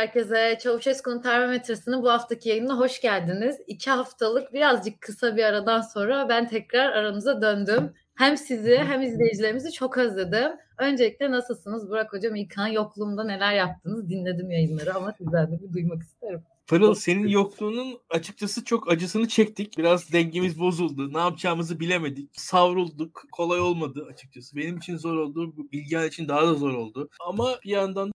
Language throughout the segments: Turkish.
herkese. Çavuşesku'nun termometresinin bu haftaki yayınına hoş geldiniz. İki haftalık birazcık kısa bir aradan sonra ben tekrar aranıza döndüm. Hem sizi hem izleyicilerimizi çok özledim. Öncelikle nasılsınız? Burak Hocam İlkan yokluğumda neler yaptınız? Dinledim yayınları ama sizden de bir duymak isterim. Pırıl senin yokluğunun açıkçası çok acısını çektik. Biraz dengemiz bozuldu. Ne yapacağımızı bilemedik. Savrulduk. Kolay olmadı açıkçası. Benim için zor oldu. Bilgehan için daha da zor oldu. Ama bir yandan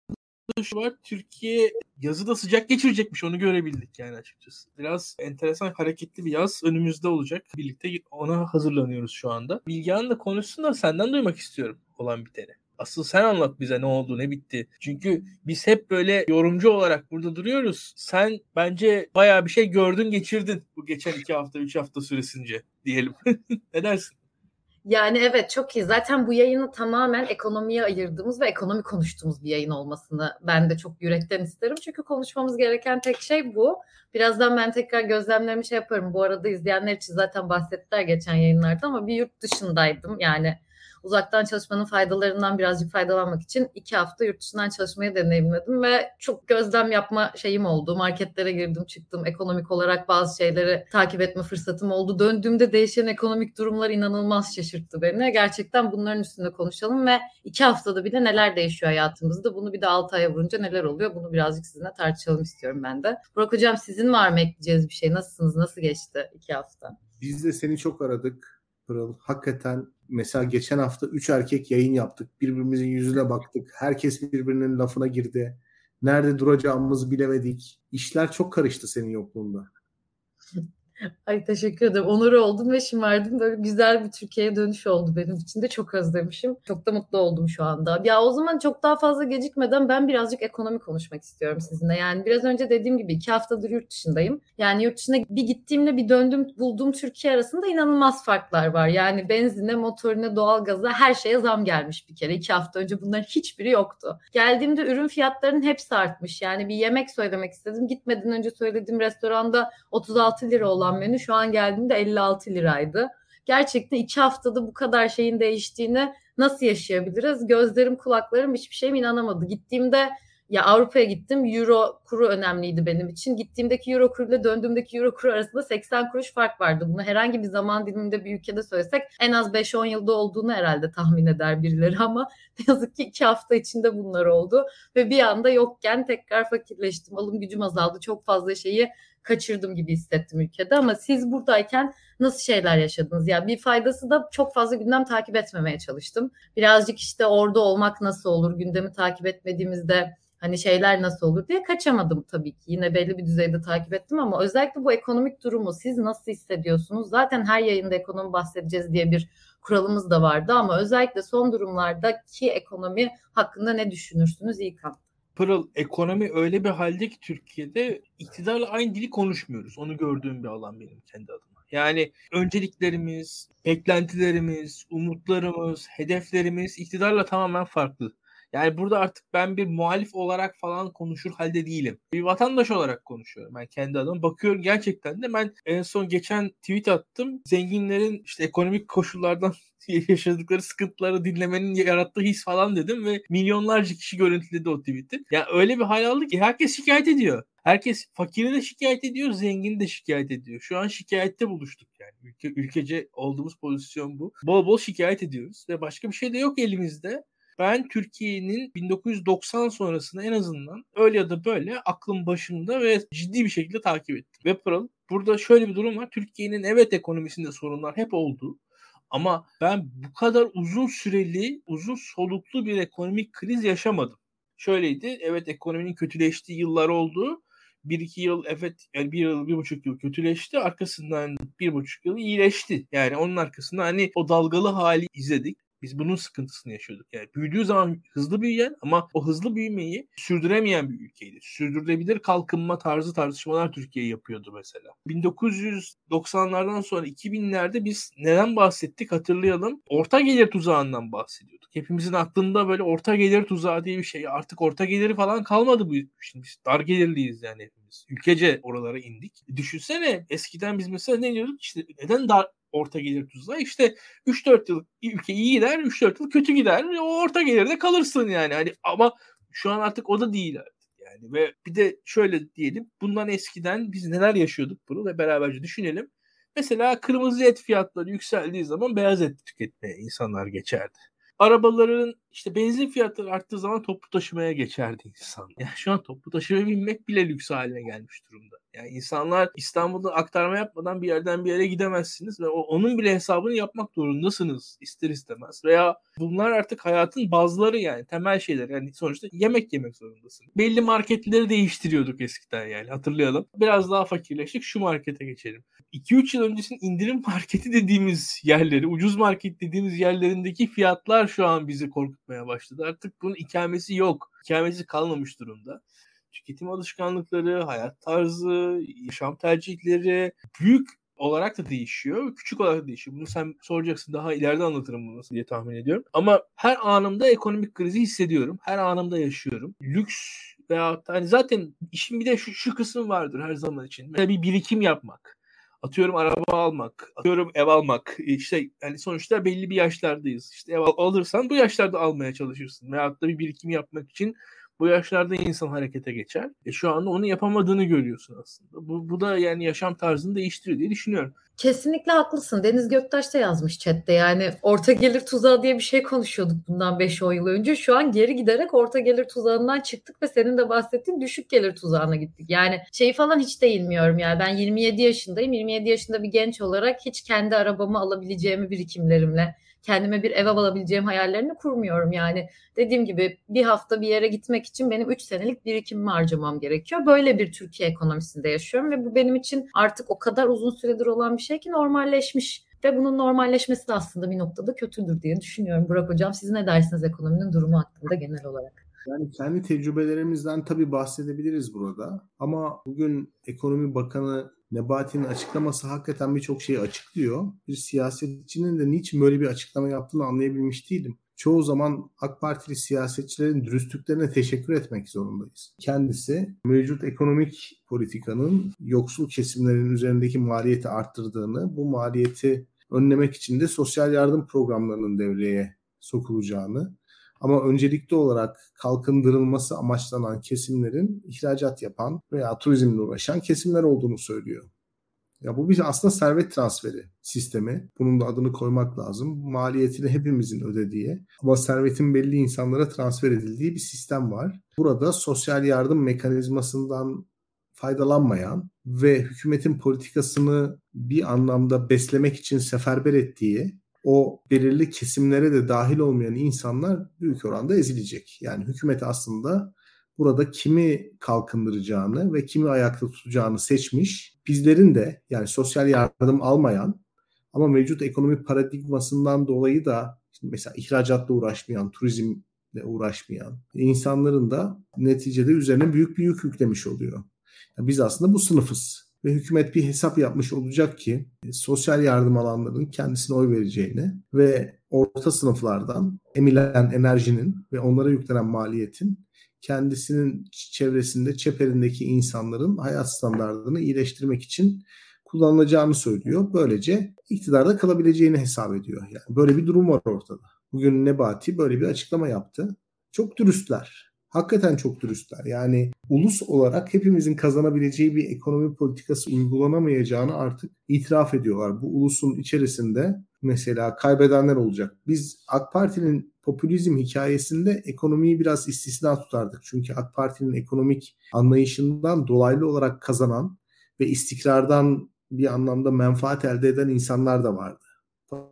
şu var. Türkiye yazı da sıcak geçirecekmiş. Onu görebildik yani açıkçası. Biraz enteresan hareketli bir yaz önümüzde olacak. Birlikte ona hazırlanıyoruz şu anda. Bilgehan da konuşsun da senden duymak istiyorum olan biteni. Asıl sen anlat bize ne oldu ne bitti. Çünkü biz hep böyle yorumcu olarak burada duruyoruz. Sen bence bayağı bir şey gördün geçirdin bu geçen iki hafta üç hafta süresince diyelim. ne dersin? Yani evet çok iyi. Zaten bu yayını tamamen ekonomiye ayırdığımız ve ekonomi konuştuğumuz bir yayın olmasını ben de çok yürekten isterim. Çünkü konuşmamız gereken tek şey bu. Birazdan ben tekrar gözlemlerimi şey yaparım. Bu arada izleyenler için zaten bahsettiler geçen yayınlarda ama bir yurt dışındaydım. Yani uzaktan çalışmanın faydalarından birazcık faydalanmak için iki hafta yurt dışından çalışmayı deneyimledim ve çok gözlem yapma şeyim oldu. Marketlere girdim çıktım. Ekonomik olarak bazı şeyleri takip etme fırsatım oldu. Döndüğümde değişen ekonomik durumlar inanılmaz şaşırttı beni. Gerçekten bunların üstünde konuşalım ve iki haftada bile neler değişiyor hayatımızda. Bunu bir de altı aya vurunca neler oluyor? Bunu birazcık sizinle tartışalım istiyorum ben de. Burak Hocam sizin var mı ekleyeceğiniz bir şey? Nasılsınız? Nasıl geçti iki hafta? Biz de seni çok aradık. Pırıl. Hakikaten mesela geçen hafta üç erkek yayın yaptık. Birbirimizin yüzüne baktık. Herkes birbirinin lafına girdi. Nerede duracağımızı bilemedik. İşler çok karıştı senin yokluğunda. Ay teşekkür ederim. Onur oldum ve şımardım. Böyle güzel bir Türkiye'ye dönüş oldu benim için de. Çok özlemişim. Çok da mutlu oldum şu anda. Ya o zaman çok daha fazla gecikmeden ben birazcık ekonomi konuşmak istiyorum sizinle. Yani biraz önce dediğim gibi iki haftadır yurt dışındayım. Yani yurt dışına bir gittiğimle bir döndüm bulduğum Türkiye arasında inanılmaz farklar var. Yani benzine, motorine, doğalgaza her şeye zam gelmiş bir kere. iki hafta önce bunların hiçbiri yoktu. Geldiğimde ürün fiyatlarının hepsi artmış. Yani bir yemek söylemek istedim. Gitmeden önce söylediğim restoranda 36 lira olan olan menü şu an geldiğinde 56 liraydı. Gerçekten iki haftada bu kadar şeyin değiştiğini nasıl yaşayabiliriz? Gözlerim kulaklarım hiçbir şeyime inanamadı. Gittiğimde ya Avrupa'ya gittim. Euro kuru önemliydi benim için. Gittiğimdeki euro kuruyla döndüğümdeki euro kuru arasında 80 kuruş fark vardı. Bunu herhangi bir zaman diliminde bir ülkede söylesek en az 5-10 yılda olduğunu herhalde tahmin eder birileri ama ne yazık ki 2 hafta içinde bunlar oldu. Ve bir anda yokken tekrar fakirleştim. Alım gücüm azaldı. Çok fazla şeyi kaçırdım gibi hissettim ülkede ama siz buradayken nasıl şeyler yaşadınız? Yani bir faydası da çok fazla gündem takip etmemeye çalıştım. Birazcık işte orada olmak nasıl olur? Gündemi takip etmediğimizde hani şeyler nasıl olur diye kaçamadım tabii ki. Yine belli bir düzeyde takip ettim ama özellikle bu ekonomik durumu siz nasıl hissediyorsunuz? Zaten her yayında ekonomi bahsedeceğiz diye bir kuralımız da vardı ama özellikle son durumlardaki ekonomi hakkında ne düşünürsünüz İlkan? Pırıl ekonomi öyle bir halde ki Türkiye'de iktidarla aynı dili konuşmuyoruz. Onu gördüğüm bir alan benim kendi adıma. Yani önceliklerimiz, beklentilerimiz, umutlarımız, hedeflerimiz iktidarla tamamen farklı. Yani burada artık ben bir muhalif olarak falan konuşur halde değilim. Bir vatandaş olarak konuşuyorum ben kendi adıma. Bakıyorum gerçekten de ben en son geçen tweet attım. Zenginlerin işte ekonomik koşullardan yaşadıkları sıkıntıları dinlemenin yarattığı his falan dedim ve milyonlarca kişi görüntüledi o tweet'i. Yani öyle bir hal aldı ki herkes şikayet ediyor. Herkes fakiri de şikayet ediyor, zengini de şikayet ediyor. Şu an şikayette buluştuk yani. Ülke, ülkece olduğumuz pozisyon bu. Bol bol şikayet ediyoruz ve başka bir şey de yok elimizde. Ben Türkiye'nin 1990 sonrasında en azından öyle ya da böyle aklım başında ve ciddi bir şekilde takip ettim. Ve Pırıl burada şöyle bir durum var. Türkiye'nin evet ekonomisinde sorunlar hep oldu. Ama ben bu kadar uzun süreli, uzun soluklu bir ekonomik kriz yaşamadım. Şöyleydi, evet ekonominin kötüleştiği yıllar oldu. Bir iki yıl evet yani bir yıl bir buçuk yıl kötüleşti arkasından bir buçuk yıl iyileşti yani onun arkasında hani o dalgalı hali izledik biz bunun sıkıntısını yaşıyorduk. Yani büyüdüğü zaman hızlı büyüyen ama o hızlı büyümeyi sürdüremeyen bir ülkeydi. Sürdürülebilir kalkınma tarzı tartışmalar Türkiye yapıyordu mesela. 1990'lardan sonra 2000'lerde biz neden bahsettik hatırlayalım. Orta gelir tuzağından bahsediyorduk. Hepimizin aklında böyle orta gelir tuzağı diye bir şey. Artık orta geliri falan kalmadı bu. Şimdi biz dar gelirliyiz yani hepimiz. Ülkece oralara indik. Düşünsene eskiden biz mesela ne diyorduk? İşte neden dar orta gelir tuzağı. İşte 3-4 yıl ülke iyi gider, 3-4 yıl kötü gider. O orta gelirde kalırsın yani. Hani ama şu an artık o da değil artık. Yani. Ve bir de şöyle diyelim bundan eskiden biz neler yaşıyorduk bunu ve beraberce düşünelim. Mesela kırmızı et fiyatları yükseldiği zaman beyaz et tüketmeye insanlar geçerdi arabaların işte benzin fiyatları arttığı zaman toplu taşımaya geçerdi insan. Yani şu an toplu taşımaya binmek bile lüks haline gelmiş durumda. Yani insanlar İstanbul'da aktarma yapmadan bir yerden bir yere gidemezsiniz ve onun bile hesabını yapmak zorundasınız ister istemez. Veya bunlar artık hayatın bazıları yani temel şeyler. Yani sonuçta yemek yemek zorundasın. Belli marketleri değiştiriyorduk eskiden yani hatırlayalım. Biraz daha fakirleştik şu markete geçelim. 2-3 yıl öncesinin indirim marketi dediğimiz yerleri, ucuz market dediğimiz yerlerindeki fiyatlar şu an bizi korkutmaya başladı. Artık bunun ikamesi yok. İkamesi kalmamış durumda tüketim alışkanlıkları, hayat tarzı, yaşam tercihleri büyük olarak da değişiyor. Küçük olarak da değişiyor. Bunu sen soracaksın. Daha ileride anlatırım bunu diye tahmin ediyorum. Ama her anımda ekonomik krizi hissediyorum. Her anımda yaşıyorum. Lüks veya hani zaten işin bir de şu, şu kısım vardır her zaman için. Mesela bir birikim yapmak. Atıyorum araba almak, atıyorum ev almak. İşte yani sonuçta belli bir yaşlardayız. İşte ev alırsan bu yaşlarda almaya çalışırsın. Veyahut da bir birikim yapmak için bu yaşlarda insan harekete geçer. E şu anda onu yapamadığını görüyorsun aslında. Bu, bu da yani yaşam tarzını değiştiriyor diye düşünüyorum. Kesinlikle haklısın. Deniz Göktaş da yazmış chatte. Yani orta gelir tuzağı diye bir şey konuşuyorduk bundan 5-10 yıl önce. Şu an geri giderek orta gelir tuzağından çıktık ve senin de bahsettiğin düşük gelir tuzağına gittik. Yani şeyi falan hiç değilmiyorum yani. Ben 27 yaşındayım. 27 yaşında bir genç olarak hiç kendi arabamı alabileceğimi birikimlerimle kendime bir ev alabileceğim hayallerini kurmuyorum. Yani dediğim gibi bir hafta bir yere gitmek için benim 3 senelik birikimimi harcamam gerekiyor. Böyle bir Türkiye ekonomisinde yaşıyorum ve bu benim için artık o kadar uzun süredir olan bir şey ki normalleşmiş. Ve bunun normalleşmesi de aslında bir noktada kötüdür diye düşünüyorum. Burak Hocam siz ne dersiniz ekonominin durumu hakkında genel olarak? Yani kendi tecrübelerimizden tabii bahsedebiliriz burada. Ama bugün Ekonomi Bakanı Nebati'nin açıklaması hakikaten birçok şeyi açıklıyor. Bir siyasetçinin de niçin böyle bir açıklama yaptığını anlayabilmiş değilim. Çoğu zaman AK Partili siyasetçilerin dürüstlüklerine teşekkür etmek zorundayız. Kendisi mevcut ekonomik politikanın yoksul kesimlerin üzerindeki maliyeti arttırdığını, bu maliyeti önlemek için de sosyal yardım programlarının devreye sokulacağını, ama öncelikli olarak kalkındırılması amaçlanan kesimlerin ihracat yapan veya turizmle uğraşan kesimler olduğunu söylüyor. Ya bu bir aslında servet transferi sistemi. Bunun da adını koymak lazım. Maliyetini hepimizin ödediği ama servetin belli insanlara transfer edildiği bir sistem var. Burada sosyal yardım mekanizmasından faydalanmayan ve hükümetin politikasını bir anlamda beslemek için seferber ettiği o belirli kesimlere de dahil olmayan insanlar büyük oranda ezilecek. Yani hükümet aslında burada kimi kalkındıracağını ve kimi ayakta tutacağını seçmiş. Bizlerin de yani sosyal yardım almayan ama mevcut ekonomi paradigmasından dolayı da mesela ihracatla uğraşmayan, turizmle uğraşmayan insanların da neticede üzerine büyük bir yük yüklemiş oluyor. Yani biz aslında bu sınıfız ve hükümet bir hesap yapmış olacak ki e, sosyal yardım alanların kendisine oy vereceğini ve orta sınıflardan emilen enerjinin ve onlara yüklenen maliyetin kendisinin çevresinde, çeperindeki insanların hayat standartlarını iyileştirmek için kullanılacağını söylüyor. Böylece iktidarda kalabileceğini hesap ediyor. Yani böyle bir durum var ortada. Bugün Nebati böyle bir açıklama yaptı. Çok dürüstler hakikaten çok dürüstler. Yani ulus olarak hepimizin kazanabileceği bir ekonomi politikası uygulanamayacağını artık itiraf ediyorlar. Bu ulusun içerisinde mesela kaybedenler olacak. Biz AK Parti'nin popülizm hikayesinde ekonomiyi biraz istisna tutardık. Çünkü AK Parti'nin ekonomik anlayışından dolaylı olarak kazanan ve istikrardan bir anlamda menfaat elde eden insanlar da vardı.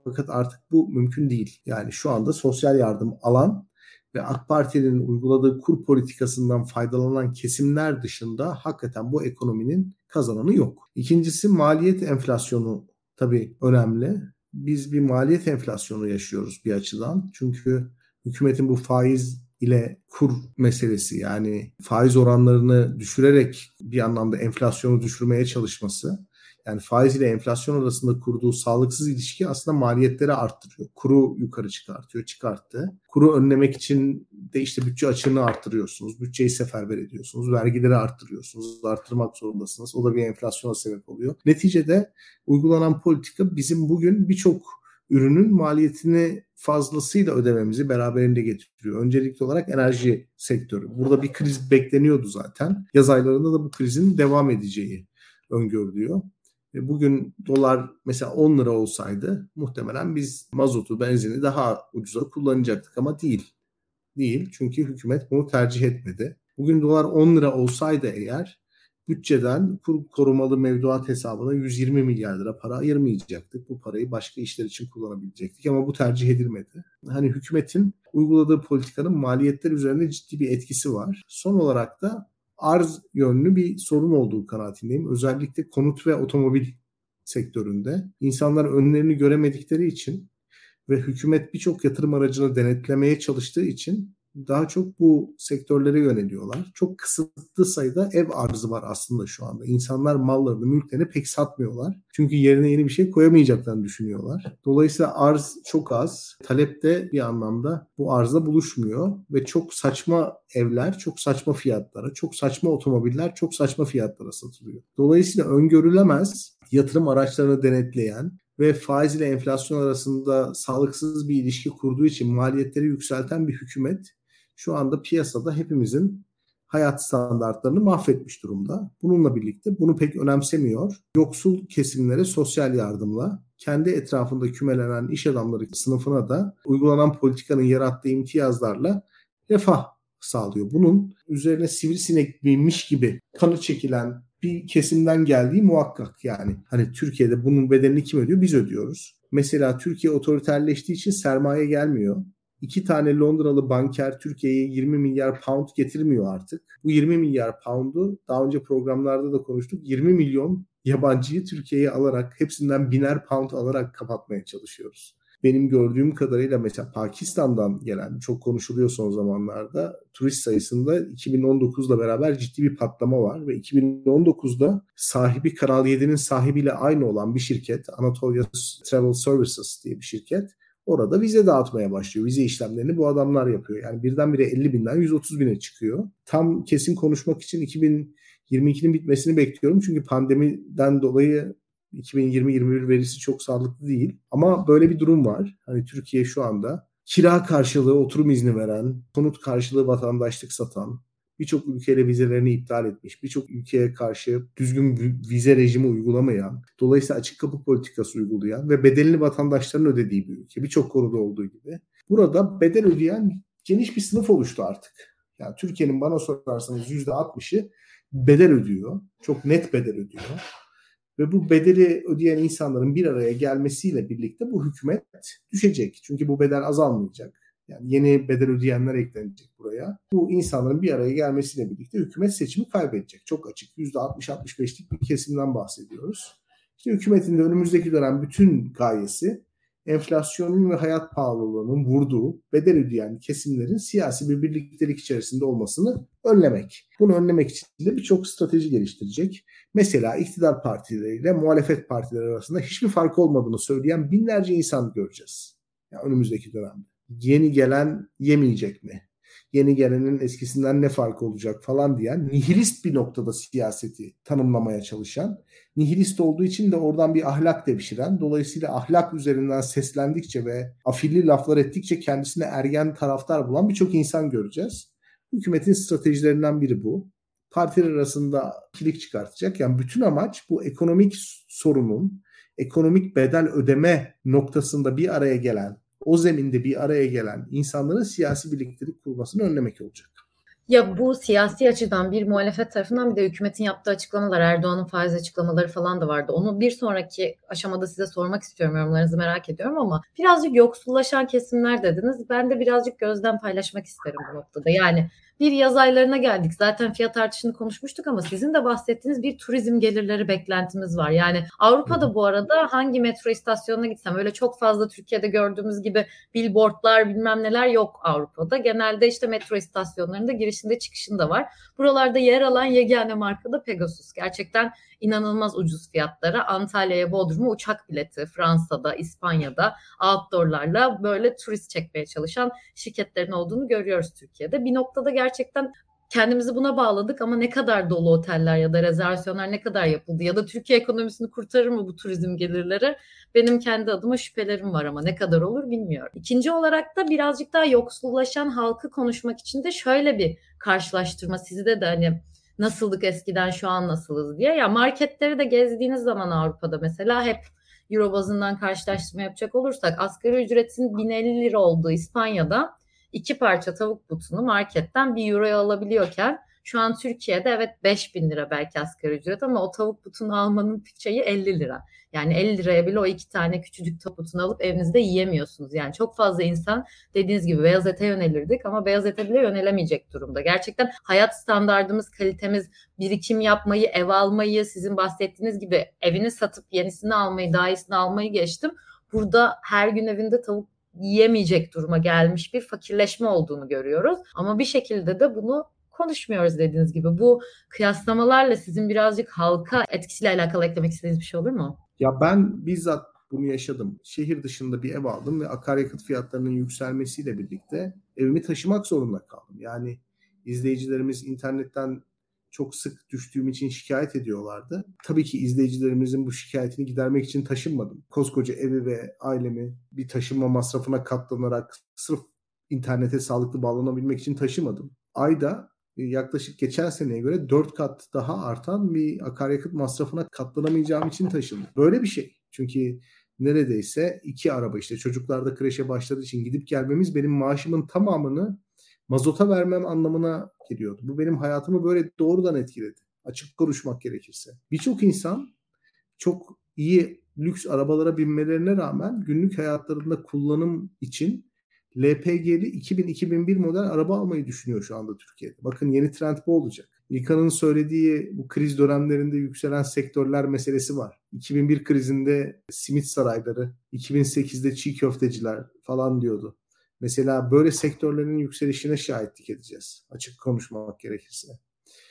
Fakat artık bu mümkün değil. Yani şu anda sosyal yardım alan ve AK Parti'nin uyguladığı kur politikasından faydalanan kesimler dışında hakikaten bu ekonominin kazananı yok. İkincisi maliyet enflasyonu tabii önemli. Biz bir maliyet enflasyonu yaşıyoruz bir açıdan. Çünkü hükümetin bu faiz ile kur meselesi yani faiz oranlarını düşürerek bir anlamda enflasyonu düşürmeye çalışması yani faiz ile enflasyon arasında kurduğu sağlıksız ilişki aslında maliyetleri arttırıyor. Kuru yukarı çıkartıyor, çıkarttı. Kuru önlemek için de işte bütçe açığını arttırıyorsunuz. Bütçeyi seferber ediyorsunuz. Vergileri arttırıyorsunuz. Arttırmak zorundasınız. O da bir enflasyona sebep oluyor. Neticede uygulanan politika bizim bugün birçok ürünün maliyetini fazlasıyla ödememizi beraberinde getiriyor. Öncelikli olarak enerji sektörü. Burada bir kriz bekleniyordu zaten. Yaz aylarında da bu krizin devam edeceği öngörülüyor. Bugün dolar mesela 10 lira olsaydı muhtemelen biz mazotu, benzini daha ucuza kullanacaktık ama değil. Değil çünkü hükümet bunu tercih etmedi. Bugün dolar 10 lira olsaydı eğer bütçeden kur korumalı mevduat hesabına 120 milyar lira para ayırmayacaktık. Bu parayı başka işler için kullanabilecektik ama bu tercih edilmedi. Hani hükümetin uyguladığı politikanın maliyetler üzerinde ciddi bir etkisi var. Son olarak da arz yönlü bir sorun olduğu kanaatindeyim. Özellikle konut ve otomobil sektöründe insanlar önlerini göremedikleri için ve hükümet birçok yatırım aracını denetlemeye çalıştığı için daha çok bu sektörlere yöneliyorlar. Çok kısıtlı sayıda ev arzı var aslında şu anda. İnsanlar mallarını, mülklerini pek satmıyorlar. Çünkü yerine yeni bir şey koyamayacaklarını düşünüyorlar. Dolayısıyla arz çok az. Talep de bir anlamda bu arzla buluşmuyor ve çok saçma evler, çok saçma fiyatlara, çok saçma otomobiller, çok saçma fiyatlara satılıyor. Dolayısıyla öngörülemez yatırım araçlarını denetleyen, ve faiz ile enflasyon arasında sağlıksız bir ilişki kurduğu için maliyetleri yükselten bir hükümet şu anda piyasada hepimizin hayat standartlarını mahvetmiş durumda. Bununla birlikte bunu pek önemsemiyor. Yoksul kesimlere sosyal yardımla kendi etrafında kümelenen iş adamları sınıfına da uygulanan politikanın yarattığı imtiyazlarla refah sağlıyor. Bunun üzerine sivrisinek binmiş gibi kanı çekilen bir kesimden geldiği muhakkak yani. Hani Türkiye'de bunun bedelini kim ödüyor? Biz ödüyoruz. Mesela Türkiye otoriterleştiği için sermaye gelmiyor iki tane Londralı banker Türkiye'ye 20 milyar pound getirmiyor artık. Bu 20 milyar pound'u daha önce programlarda da konuştuk. 20 milyon yabancıyı Türkiye'ye alarak hepsinden biner pound alarak kapatmaya çalışıyoruz. Benim gördüğüm kadarıyla mesela Pakistan'dan gelen çok konuşuluyor son zamanlarda turist sayısında 2019'la beraber ciddi bir patlama var ve 2019'da sahibi Kanal 7'nin sahibiyle aynı olan bir şirket Anatolia Travel Services diye bir şirket Orada vize dağıtmaya başlıyor. Vize işlemlerini bu adamlar yapıyor. Yani birdenbire 50 binden 130 bine çıkıyor. Tam kesin konuşmak için 2022'nin bitmesini bekliyorum. Çünkü pandemiden dolayı 2020-21 verisi çok sağlıklı değil. Ama böyle bir durum var. Hani Türkiye şu anda kira karşılığı oturum izni veren, konut karşılığı vatandaşlık satan, birçok ülkeyle vizelerini iptal etmiş, birçok ülkeye karşı düzgün vize rejimi uygulamayan, dolayısıyla açık kapı politikası uygulayan ve bedelini vatandaşların ödediği bir ülke. Birçok konuda olduğu gibi. Burada bedel ödeyen geniş bir sınıf oluştu artık. Yani Türkiye'nin bana sorarsanız %60'ı bedel ödüyor. Çok net bedel ödüyor. Ve bu bedeli ödeyen insanların bir araya gelmesiyle birlikte bu hükümet düşecek. Çünkü bu bedel azalmayacak. Yani yeni bedel ödeyenler eklenecek buraya. Bu insanların bir araya gelmesiyle birlikte hükümet seçimi kaybedecek. Çok açık. %60-65'lik bir kesimden bahsediyoruz. İşte hükümetin de önümüzdeki dönem bütün gayesi enflasyonun ve hayat pahalılığının vurduğu bedel ödeyen kesimlerin siyasi bir birliktelik içerisinde olmasını önlemek. Bunu önlemek için de birçok strateji geliştirecek. Mesela iktidar partileriyle muhalefet partileri arasında hiçbir fark olmadığını söyleyen binlerce insan göreceğiz. Yani önümüzdeki dönemde yeni gelen yemeyecek mi? Yeni gelenin eskisinden ne fark olacak falan diyen nihilist bir noktada siyaseti tanımlamaya çalışan, nihilist olduğu için de oradan bir ahlak devşiren, dolayısıyla ahlak üzerinden seslendikçe ve afilli laflar ettikçe kendisine ergen taraftar bulan birçok insan göreceğiz. Hükümetin stratejilerinden biri bu. Partiler arasında kilik çıkartacak. Yani bütün amaç bu ekonomik sorunun, ekonomik bedel ödeme noktasında bir araya gelen o zeminde bir araya gelen insanların siyasi birliktelik kurmasını önlemek olacak. Ya bu siyasi açıdan bir muhalefet tarafından bir de hükümetin yaptığı açıklamalar, Erdoğan'ın faiz açıklamaları falan da vardı. Onu bir sonraki aşamada size sormak istiyorum, yorumlarınızı merak ediyorum ama birazcık yoksullaşan kesimler dediniz. Ben de birazcık gözden paylaşmak isterim bu noktada. Yani bir yaz aylarına geldik. Zaten fiyat artışını konuşmuştuk ama sizin de bahsettiğiniz bir turizm gelirleri beklentimiz var. Yani Avrupa'da bu arada hangi metro istasyonuna gitsem öyle çok fazla Türkiye'de gördüğümüz gibi billboardlar bilmem neler yok Avrupa'da. Genelde işte metro istasyonlarında girişinde çıkışında var. Buralarda yer alan yegane marka da Pegasus. Gerçekten inanılmaz ucuz fiyatlara Antalya'ya Bodrum'a uçak bileti Fransa'da, İspanya'da outdoor'larla böyle turist çekmeye çalışan şirketlerin olduğunu görüyoruz Türkiye'de. Bir noktada gerçekten kendimizi buna bağladık ama ne kadar dolu oteller ya da rezervasyonlar ne kadar yapıldı ya da Türkiye ekonomisini kurtarır mı bu turizm gelirleri? Benim kendi adıma şüphelerim var ama ne kadar olur bilmiyorum. İkinci olarak da birazcık daha yoksullaşan halkı konuşmak için de şöyle bir karşılaştırma sizde de hani nasıldık eskiden şu an nasılız diye. Ya marketleri de gezdiğiniz zaman Avrupa'da mesela hep euro bazından karşılaştırma yapacak olursak asgari ücretin 1050 lira olduğu İspanya'da iki parça tavuk butunu marketten bir euroya alabiliyorken şu an Türkiye'de evet 5000 lira belki asgari ücret ama o tavuk butunu almanın şeyi 50 lira. Yani 50 liraya bile o iki tane küçücük tavuk butunu alıp evinizde yiyemiyorsunuz. Yani çok fazla insan dediğiniz gibi beyaz ete yönelirdik ama beyaz ete bile yönelemeyecek durumda. Gerçekten hayat standartımız, kalitemiz, birikim yapmayı, ev almayı, sizin bahsettiğiniz gibi evini satıp yenisini almayı, daha iyisini almayı geçtim. Burada her gün evinde tavuk yiyemeyecek duruma gelmiş bir fakirleşme olduğunu görüyoruz. Ama bir şekilde de bunu konuşmuyoruz dediğiniz gibi. Bu kıyaslamalarla sizin birazcık halka etkisiyle alakalı eklemek istediğiniz bir şey olur mu? Ya ben bizzat bunu yaşadım. Şehir dışında bir ev aldım ve akaryakıt fiyatlarının yükselmesiyle birlikte evimi taşımak zorunda kaldım. Yani izleyicilerimiz internetten çok sık düştüğüm için şikayet ediyorlardı. Tabii ki izleyicilerimizin bu şikayetini gidermek için taşınmadım. Koskoca evi ve ailemi bir taşınma masrafına katlanarak sırf internete sağlıklı bağlanabilmek için taşımadım. Ayda e, yaklaşık geçen seneye göre 4 kat daha artan bir akaryakıt masrafına katlanamayacağım için taşındım. Böyle bir şey. Çünkü neredeyse iki araba işte çocuklar da kreşe başladığı için gidip gelmemiz benim maaşımın tamamını mazota vermem anlamına geliyordu. Bu benim hayatımı böyle doğrudan etkiledi. Açık konuşmak gerekirse. Birçok insan çok iyi lüks arabalara binmelerine rağmen günlük hayatlarında kullanım için LPG'li 2000-2001 model araba almayı düşünüyor şu anda Türkiye'de. Bakın yeni trend bu olacak. İlkan'ın söylediği bu kriz dönemlerinde yükselen sektörler meselesi var. 2001 krizinde simit sarayları, 2008'de çiğ köfteciler falan diyordu. Mesela böyle sektörlerin yükselişine şahitlik edeceğiz. Açık konuşmak gerekirse.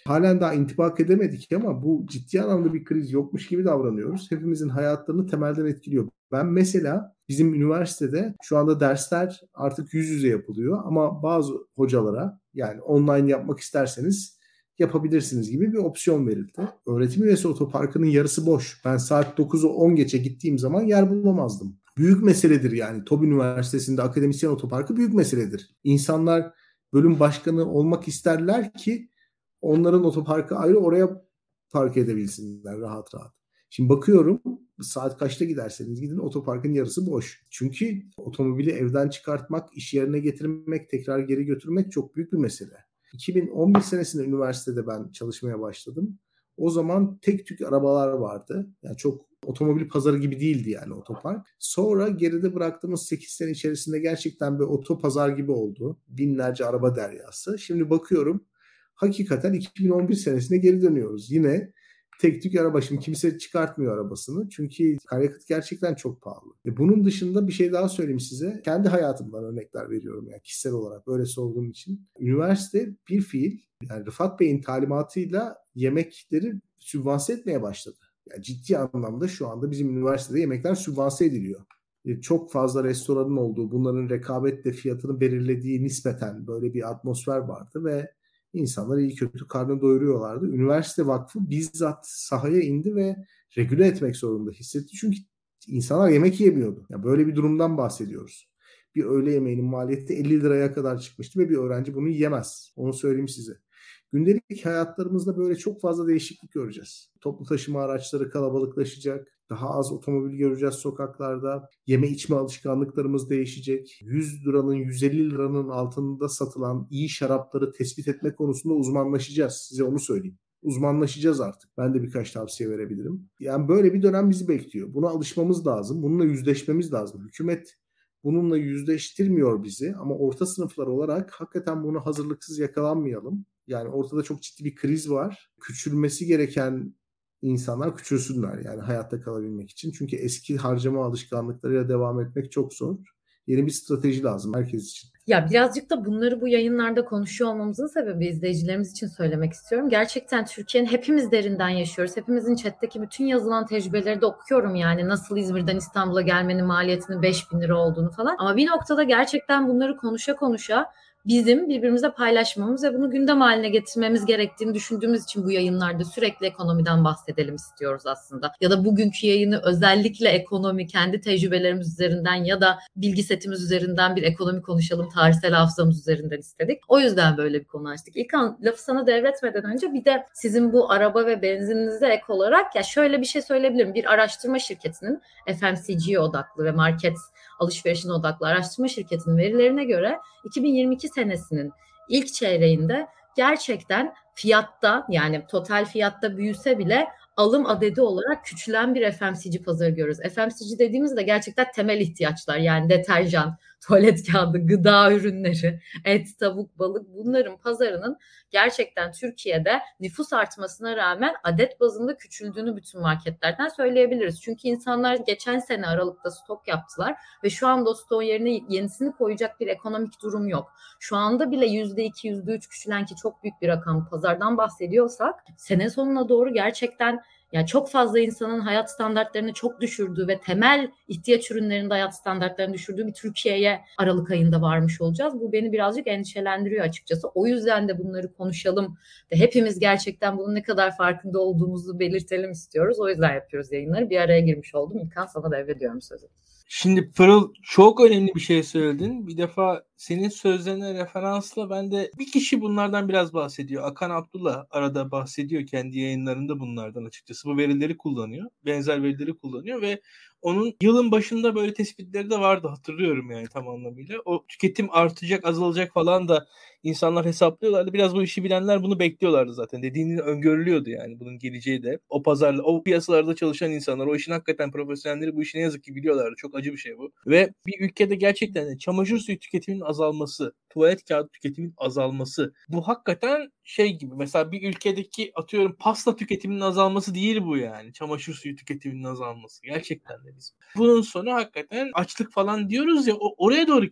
Halen daha intibak edemedik ama bu ciddi anlamda bir kriz yokmuş gibi davranıyoruz. Hepimizin hayatlarını temelden etkiliyor. Ben mesela bizim üniversitede şu anda dersler artık yüz yüze yapılıyor ama bazı hocalara yani online yapmak isterseniz yapabilirsiniz gibi bir opsiyon verildi. Öğretim üyesi otoparkının yarısı boş. Ben saat 9'u 10 geçe gittiğim zaman yer bulamazdım. Büyük meseledir yani. TOB Üniversitesi'nde akademisyen otoparkı büyük meseledir. İnsanlar bölüm başkanı olmak isterler ki onların otoparkı ayrı oraya park edebilsinler rahat rahat. Şimdi bakıyorum saat kaçta giderseniz gidin otoparkın yarısı boş. Çünkü otomobili evden çıkartmak, iş yerine getirmek, tekrar geri götürmek çok büyük bir mesele. 2011 senesinde üniversitede ben çalışmaya başladım. O zaman tek tük arabalar vardı. Yani çok otomobil pazarı gibi değildi yani otopark. Sonra geride bıraktığımız 8 sene içerisinde gerçekten bir otopazar gibi oldu. Binlerce araba deryası. Şimdi bakıyorum hakikaten 2011 senesine geri dönüyoruz. Yine tek tük araba. Şimdi kimse çıkartmıyor arabasını. Çünkü akaryakıt gerçekten çok pahalı. E bunun dışında bir şey daha söyleyeyim size. Kendi hayatımdan örnekler veriyorum yani kişisel olarak böyle sorduğum için. Üniversite bir fiil yani Rıfat Bey'in talimatıyla yemekleri sübvanse etmeye başladı. Yani ciddi anlamda şu anda bizim üniversitede yemekler sübvanse ediliyor. E, çok fazla restoranın olduğu, bunların rekabetle fiyatını belirlediği nispeten böyle bir atmosfer vardı ve insanlar iyi kötü karnını doyuruyorlardı. Üniversite Vakfı bizzat sahaya indi ve regüle etmek zorunda hissetti. Çünkü insanlar yemek yemiyordu. Yani böyle bir durumdan bahsediyoruz. Bir öğle yemeğinin maliyeti 50 liraya kadar çıkmıştı ve bir öğrenci bunu yiyemez. Onu söyleyeyim size. Gündelik hayatlarımızda böyle çok fazla değişiklik göreceğiz. Toplu taşıma araçları kalabalıklaşacak. Daha az otomobil göreceğiz sokaklarda. Yeme içme alışkanlıklarımız değişecek. 100 liranın 150 liranın altında satılan iyi şarapları tespit etme konusunda uzmanlaşacağız. Size onu söyleyeyim uzmanlaşacağız artık. Ben de birkaç tavsiye verebilirim. Yani böyle bir dönem bizi bekliyor. Buna alışmamız lazım. Bununla yüzleşmemiz lazım. Hükümet bununla yüzleştirmiyor bizi ama orta sınıflar olarak hakikaten bunu hazırlıksız yakalanmayalım. Yani ortada çok ciddi bir kriz var. Küçülmesi gereken insanlar küçülsünler yani hayatta kalabilmek için. Çünkü eski harcama alışkanlıklarıyla devam etmek çok zor. Yeni bir strateji lazım herkes için. Ya birazcık da bunları bu yayınlarda konuşuyor olmamızın sebebi izleyicilerimiz için söylemek istiyorum. Gerçekten Türkiye'nin hepimiz derinden yaşıyoruz. Hepimizin chatteki bütün yazılan tecrübeleri de okuyorum yani. Nasıl İzmir'den İstanbul'a gelmenin maliyetinin 5 bin lira olduğunu falan. Ama bir noktada gerçekten bunları konuşa konuşa bizim birbirimize paylaşmamız ve bunu gündem haline getirmemiz gerektiğini düşündüğümüz için bu yayınlarda sürekli ekonomiden bahsedelim istiyoruz aslında. Ya da bugünkü yayını özellikle ekonomi, kendi tecrübelerimiz üzerinden ya da bilgi setimiz üzerinden bir ekonomi konuşalım, tarihsel hafızamız üzerinden istedik. O yüzden böyle bir konu açtık. İlkan lafı sana devretmeden önce bir de sizin bu araba ve benzininize ek olarak ya şöyle bir şey söyleyebilirim. Bir araştırma şirketinin FMCG odaklı ve market alışverişine odaklı araştırma şirketinin verilerine göre 2022 senesinin ilk çeyreğinde gerçekten fiyatta yani total fiyatta büyüse bile alım adedi olarak küçülen bir FMCG pazarı görüyoruz. FMCG dediğimizde gerçekten temel ihtiyaçlar yani deterjan, tuvalet kağıdı, gıda ürünleri, et, tavuk, balık bunların pazarının gerçekten Türkiye'de nüfus artmasına rağmen adet bazında küçüldüğünü bütün marketlerden söyleyebiliriz. Çünkü insanlar geçen sene Aralık'ta stok yaptılar ve şu anda o stoğun yerine yenisini koyacak bir ekonomik durum yok. Şu anda bile %2, %3 küçülen ki çok büyük bir rakam pazardan bahsediyorsak sene sonuna doğru gerçekten yani çok fazla insanın hayat standartlarını çok düşürdüğü ve temel ihtiyaç ürünlerinde hayat standartlarını düşürdüğü bir Türkiye'ye Aralık ayında varmış olacağız. Bu beni birazcık endişelendiriyor açıkçası. O yüzden de bunları konuşalım ve hepimiz gerçekten bunun ne kadar farkında olduğumuzu belirtelim istiyoruz. O yüzden yapıyoruz yayınları. Bir araya girmiş oldum. İlkan sana devrediyorum sözü. Şimdi Pırıl çok önemli bir şey söyledin. Bir defa senin sözlerine referansla ben de bir kişi bunlardan biraz bahsediyor. Akan Abdullah arada bahsediyor kendi yayınlarında bunlardan açıkçası. Bu verileri kullanıyor. Benzer verileri kullanıyor ve onun yılın başında böyle tespitleri de vardı hatırlıyorum yani tam anlamıyla. O tüketim artacak azalacak falan da insanlar hesaplıyorlardı. Biraz bu işi bilenler bunu bekliyorlardı zaten. Dediğini öngörülüyordu yani bunun geleceği de. O pazarla, o piyasalarda çalışan insanlar, o işin hakikaten profesyonelleri bu işi ne yazık ki biliyorlardı. Çok acı bir şey bu. Ve bir ülkede gerçekten çamaşır suyu tüketiminin azalması, tuvalet kağıdı tüketiminin azalması. Bu hakikaten şey gibi mesela bir ülkedeki atıyorum pasta tüketiminin azalması değil bu yani. Çamaşır suyu tüketiminin azalması. Gerçekten de biz. Bunun sonu hakikaten açlık falan diyoruz ya oraya doğru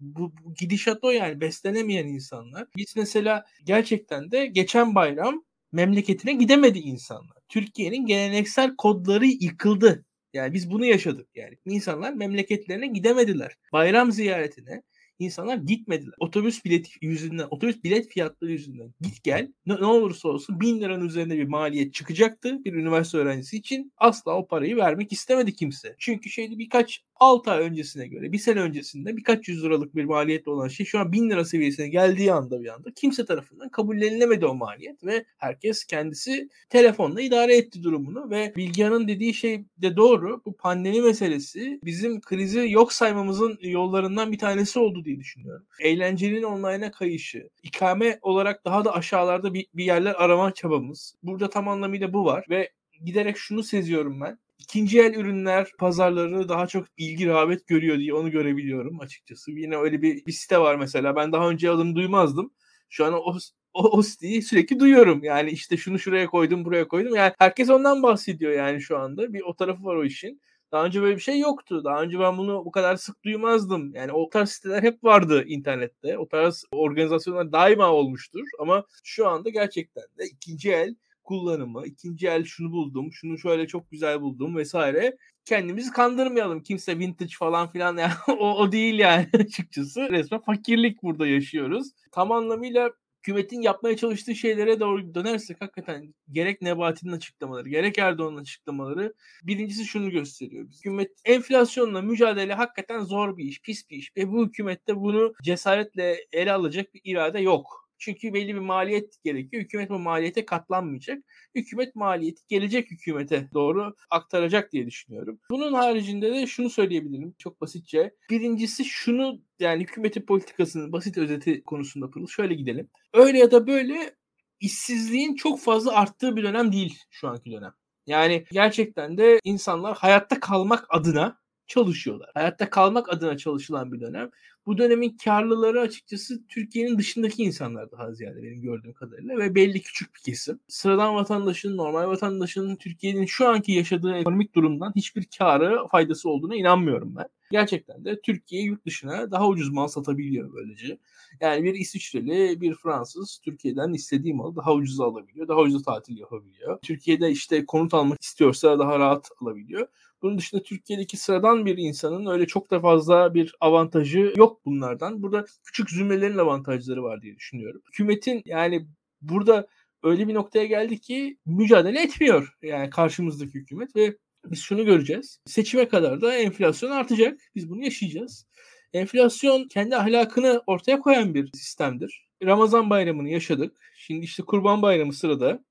bu, bu gidişat o yani beslenemeyen insanlar. Biz mesela gerçekten de geçen bayram memleketine gidemedi insanlar. Türkiye'nin geleneksel kodları yıkıldı. Yani biz bunu yaşadık yani. İnsanlar memleketlerine gidemediler. Bayram ziyaretine insanlar gitmediler. Otobüs bileti yüzünden, otobüs bilet fiyatları yüzünden git gel ne, ne olursa olsun bin liranın üzerinde bir maliyet çıkacaktı bir üniversite öğrencisi için. Asla o parayı vermek istemedi kimse. Çünkü şeydi birkaç 6 ay öncesine göre bir sene öncesinde birkaç yüz liralık bir maliyetle olan şey şu an 1000 lira seviyesine geldiği anda bir anda kimse tarafından kabullenilemedi o maliyet ve herkes kendisi telefonla idare etti durumunu ve Bilgehan'ın dediği şey de doğru. Bu pandemi meselesi bizim krizi yok saymamızın yollarından bir tanesi oldu diye düşünüyorum. Eğlencenin online'a kayışı, ikame olarak daha da aşağılarda bir, bir yerler arama çabamız. Burada tam anlamıyla bu var ve giderek şunu seziyorum ben ikinci el ürünler pazarları daha çok ilgi rağbet görüyor diye onu görebiliyorum açıkçası. Yine öyle bir, bir site var mesela. Ben daha önce adını duymazdım. Şu an o, o, o siteyi sürekli duyuyorum. Yani işte şunu şuraya koydum, buraya koydum. Yani herkes ondan bahsediyor yani şu anda. Bir o tarafı var o işin. Daha önce böyle bir şey yoktu. Daha önce ben bunu bu kadar sık duymazdım. Yani o tarz siteler hep vardı internette. O tarz organizasyonlar daima olmuştur. Ama şu anda gerçekten de ikinci el kullanımı, ikinci el şunu buldum, şunu şöyle çok güzel buldum vesaire. Kendimizi kandırmayalım. Kimse vintage falan filan yani o, o değil yani açıkçası. Resmen fakirlik burada yaşıyoruz. Tam anlamıyla hükümetin yapmaya çalıştığı şeylere doğru dönersek hakikaten gerek Nebati'nin açıklamaları, gerek Erdoğan'ın açıklamaları birincisi şunu gösteriyor. Hükümet enflasyonla mücadele hakikaten zor bir iş, pis bir iş ve bu hükümette bunu cesaretle ele alacak bir irade yok çünkü belli bir maliyet gerekiyor. Hükümet bu maliyete katlanmayacak. Hükümet maliyeti gelecek hükümete doğru aktaracak diye düşünüyorum. Bunun haricinde de şunu söyleyebilirim çok basitçe. Birincisi şunu yani hükümetin politikasının basit özeti konusunda pırıl şöyle gidelim. Öyle ya da böyle işsizliğin çok fazla arttığı bir dönem değil şu anki dönem. Yani gerçekten de insanlar hayatta kalmak adına çalışıyorlar. Hayatta kalmak adına çalışılan bir dönem. Bu dönemin karlıları açıkçası Türkiye'nin dışındaki insanlar daha ziyade benim gördüğüm kadarıyla ve belli küçük bir kesim. Sıradan vatandaşın, normal vatandaşın Türkiye'nin şu anki yaşadığı ekonomik durumdan hiçbir karı, faydası olduğuna inanmıyorum ben. Gerçekten de Türkiye yurt dışına daha ucuz mal satabiliyor böylece. Yani bir İsviçreli, bir Fransız Türkiye'den istediği malı daha ucuz alabiliyor. Daha ucuz tatil yapabiliyor. Türkiye'de işte konut almak istiyorsa daha rahat alabiliyor. Bunun dışında Türkiye'deki sıradan bir insanın öyle çok da fazla bir avantajı yok bunlardan. Burada küçük zümrelerin avantajları var diye düşünüyorum. Hükümetin yani burada öyle bir noktaya geldi ki mücadele etmiyor yani karşımızdaki hükümet ve biz şunu göreceğiz. Seçime kadar da enflasyon artacak. Biz bunu yaşayacağız. Enflasyon kendi ahlakını ortaya koyan bir sistemdir. Ramazan bayramını yaşadık. Şimdi işte Kurban Bayramı sırada.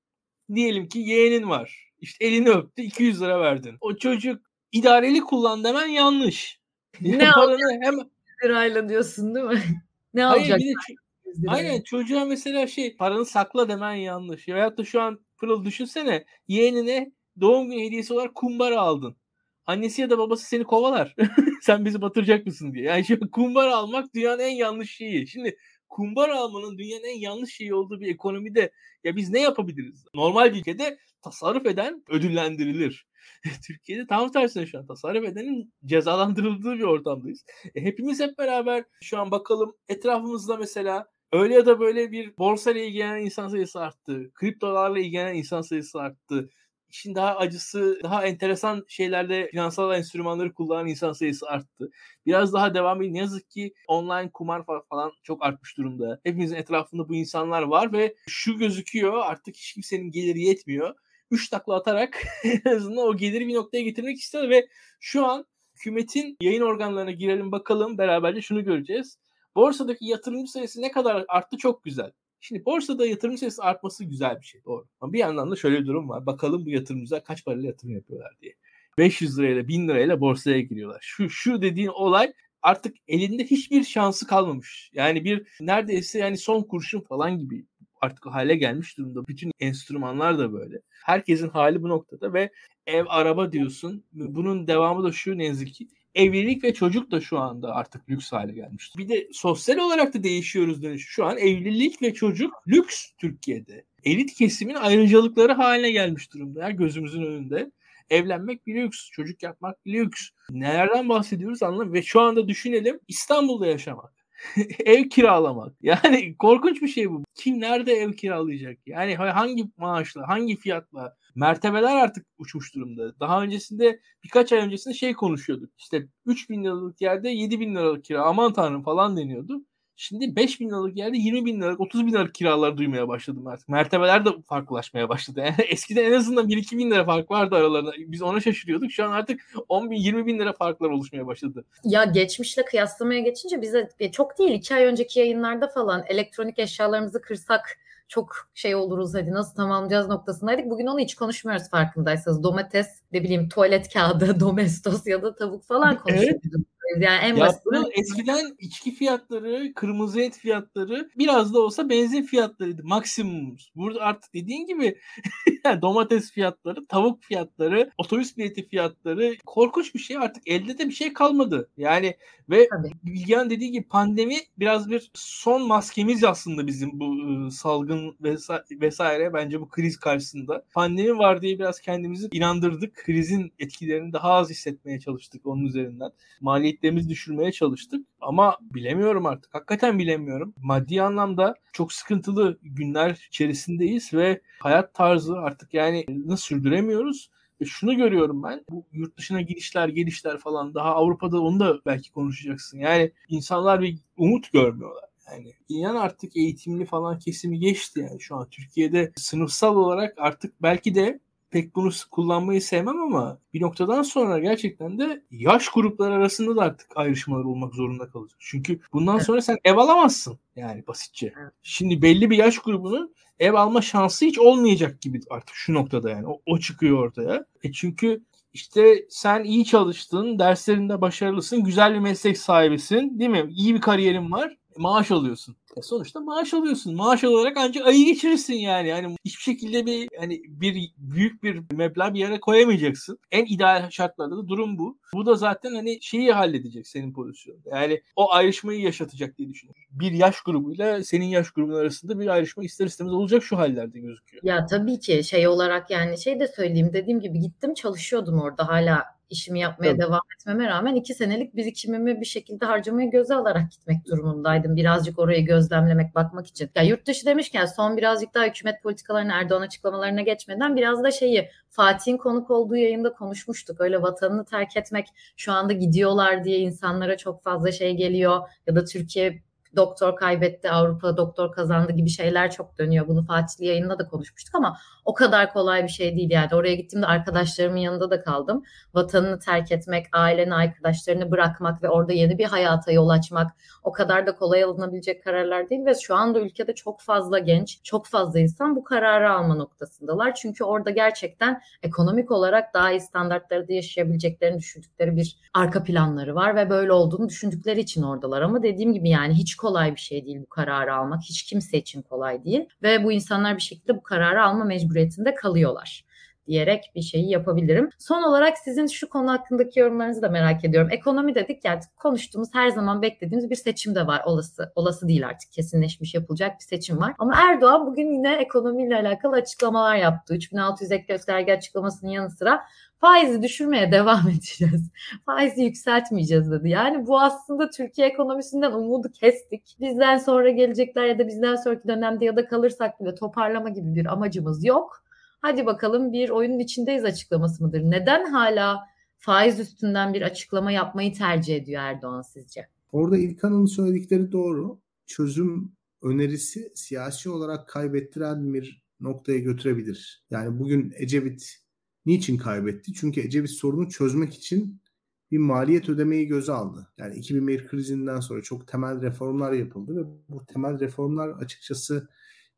Diyelim ki yeğenin var. İşte elini öptü 200 lira verdin. O çocuk idareli kullan demen yanlış. Ne paranı hem lirayla diyorsun değil mi? ne alacak? Aynen çocuğa mesela şey paranı sakla demen yanlış. Veyahut da şu an Pırıl düşünsene yeğenine doğum günü hediyesi olarak kumbara aldın. Annesi ya da babası seni kovalar. Sen bizi batıracak mısın diye. Yani şimdi kumbara almak dünyanın en yanlış şeyi. Şimdi kumbara almanın dünyanın en yanlış şeyi olduğu bir ekonomide ya biz ne yapabiliriz? Normal bir ülkede tasarruf eden ödüllendirilir. Türkiye'de tam tersine şu an tasarruf edenin cezalandırıldığı bir ortamdayız. E, hepimiz hep beraber şu an bakalım etrafımızda mesela öyle ya da böyle bir borsa ile ilgilenen insan sayısı arttı. Kriptolarla ilgilenen insan sayısı arttı işin daha acısı, daha enteresan şeylerde finansal enstrümanları kullanan insan sayısı arttı. Biraz daha devam edin. Ne yazık ki online kumar falan çok artmış durumda. Hepimizin etrafında bu insanlar var ve şu gözüküyor artık hiç kimsenin geliri yetmiyor. Üç takla atarak en azından o geliri bir noktaya getirmek istiyor ve şu an hükümetin yayın organlarına girelim bakalım beraberce şunu göreceğiz. Borsadaki yatırımcı sayısı ne kadar arttı çok güzel. Şimdi borsada yatırım sayısı artması güzel bir şey doğru. Ama bir yandan da şöyle bir durum var. Bakalım bu yatırımcılar kaç parayla yatırım yapıyorlar diye. 500 lirayla 1000 lirayla borsaya giriyorlar. Şu şu dediğin olay artık elinde hiçbir şansı kalmamış. Yani bir neredeyse yani son kurşun falan gibi artık hale gelmiş durumda. Bütün enstrümanlar da böyle. Herkesin hali bu noktada ve ev araba diyorsun. Bunun devamı da şu ne yazık ki evlilik ve çocuk da şu anda artık lüks hale gelmiş. Bir de sosyal olarak da değişiyoruz dönüş. Şu an evlilik ve çocuk lüks Türkiye'de. Elit kesimin ayrıcalıkları haline gelmiş durumda ya gözümüzün önünde. Evlenmek bir lüks, çocuk yapmak bir lüks. Nelerden bahsediyoruz anlamıyorum. Ve şu anda düşünelim İstanbul'da yaşamak. ev kiralamak. Yani korkunç bir şey bu. Kim nerede ev kiralayacak? Yani hangi maaşla, hangi fiyatla? Mertebeler artık uçmuş durumda. Daha öncesinde birkaç ay öncesinde şey konuşuyorduk. İşte 3 bin liralık yerde 7 bin liralık kira aman tanrım falan deniyordu. Şimdi 5 bin liralık yerde 20 bin liralık 30 bin liralık kiralar duymaya başladım artık. Mertebeler de farklılaşmaya başladı. Yani eskiden en azından 1-2 bin lira fark vardı aralarında. Biz ona şaşırıyorduk. Şu an artık 10 bin 20 bin lira farklar oluşmaya başladı. Ya geçmişle kıyaslamaya geçince bize çok değil 2 ay önceki yayınlarda falan elektronik eşyalarımızı kırsak çok şey oluruz hadi nasıl tamamlayacağız noktasındaydık. Bugün onu hiç konuşmuyoruz farkındaysanız. Domates, ne bileyim tuvalet kağıdı, domestos ya da tavuk falan konuşuyoruz. Evet. Yani en ya bunu eskiden içki fiyatları, kırmızı et fiyatları biraz da olsa benzin fiyatlarıydı maksimumumuz. Burada artık dediğin gibi domates fiyatları, tavuk fiyatları, otobüs bileti fiyatları korkunç bir şey artık elde de bir şey kalmadı. Yani ve Bilgehan dediği gibi pandemi biraz bir son maskemiz aslında bizim bu ıı, salgın vesaire, vesaire bence bu kriz karşısında. Pandemi var diye biraz kendimizi inandırdık. Krizin etkilerini daha az hissetmeye çalıştık onun üzerinden. Maliyetlerimizi düşürmeye çalıştık ama bilemiyorum artık. Hakikaten bilemiyorum. Maddi anlamda çok sıkıntılı günler içerisindeyiz ve hayat tarzı artık yani nasıl sürdüremiyoruz. Ve şunu görüyorum ben. Bu yurt dışına gidişler, gelişler falan daha Avrupa'da onu da belki konuşacaksın. Yani insanlar bir umut görmüyorlar. Yani inan artık eğitimli falan kesimi geçti yani şu an Türkiye'de sınıfsal olarak artık belki de pek bunu kullanmayı sevmem ama bir noktadan sonra gerçekten de yaş grupları arasında da artık ayrışmalar olmak zorunda kalacak. Çünkü bundan sonra sen ev alamazsın yani basitçe. Şimdi belli bir yaş grubunun ev alma şansı hiç olmayacak gibi artık şu noktada yani. O, o çıkıyor ortaya. E çünkü işte sen iyi çalıştın, derslerinde başarılısın, güzel bir meslek sahibisin, değil mi? İyi bir kariyerin var maaş alıyorsun. E sonuçta maaş alıyorsun. Maaş alarak ancak ayı geçirirsin yani. Yani hiçbir şekilde bir hani bir büyük bir meblağ bir yere koyamayacaksın. En ideal şartlarda da durum bu. Bu da zaten hani şeyi halledecek senin pozisyonunda. Yani o ayrışmayı yaşatacak diye düşünüyorum. Bir yaş grubuyla senin yaş grubun arasında bir ayrışma ister istemez olacak şu hallerde gözüküyor. Ya tabii ki şey olarak yani şey de söyleyeyim dediğim gibi gittim çalışıyordum orada hala işimi yapmaya Tabii. devam etmeme rağmen iki senelik birikimimi bir şekilde harcamayı göze alarak gitmek durumundaydım. Birazcık orayı gözlemlemek, bakmak için. Ya yurt dışı demişken son birazcık daha hükümet politikalarına, Erdoğan açıklamalarına geçmeden biraz da şeyi Fatih'in konuk olduğu yayında konuşmuştuk. Öyle vatanını terk etmek şu anda gidiyorlar diye insanlara çok fazla şey geliyor ya da Türkiye doktor kaybetti, Avrupa doktor kazandı gibi şeyler çok dönüyor. Bunu Fatih'li yayında da konuşmuştuk ama o kadar kolay bir şey değil yani. Oraya gittiğimde arkadaşlarımın yanında da kaldım. Vatanını terk etmek, aileni, arkadaşlarını bırakmak ve orada yeni bir hayata yol açmak o kadar da kolay alınabilecek kararlar değil ve şu anda ülkede çok fazla genç, çok fazla insan bu kararı alma noktasındalar. Çünkü orada gerçekten ekonomik olarak daha iyi standartlarda yaşayabileceklerini düşündükleri bir arka planları var ve böyle olduğunu düşündükleri için oradalar. Ama dediğim gibi yani hiç bir şey değil bu kararı almak. Hiç kimse için kolay değil ve bu insanlar bir şekilde bu kararı alma mecburiyetinde kalıyorlar diyerek bir şeyi yapabilirim. Son olarak sizin şu konu hakkındaki yorumlarınızı da merak ediyorum. Ekonomi dedik yani konuştuğumuz her zaman beklediğimiz bir seçim de var. Olası olası değil artık kesinleşmiş yapılacak bir seçim var. Ama Erdoğan bugün yine ekonomiyle alakalı açıklamalar yaptı. 3600 ek gösterge açıklamasının yanı sıra faizi düşürmeye devam edeceğiz. Faizi yükseltmeyeceğiz dedi. Yani bu aslında Türkiye ekonomisinden umudu kestik. Bizden sonra gelecekler ya da bizden sonraki dönemde ya da kalırsak bile toparlama gibi bir amacımız yok. Hadi bakalım bir oyunun içindeyiz açıklaması mıdır? Neden hala faiz üstünden bir açıklama yapmayı tercih ediyor Erdoğan sizce? Orada İlkan'ın söyledikleri doğru. Çözüm önerisi siyasi olarak kaybettiren bir noktaya götürebilir. Yani bugün Ecevit Niçin kaybetti? Çünkü Ecevit sorunu çözmek için bir maliyet ödemeyi göze aldı. Yani 2001 krizinden sonra çok temel reformlar yapıldı ve bu temel reformlar açıkçası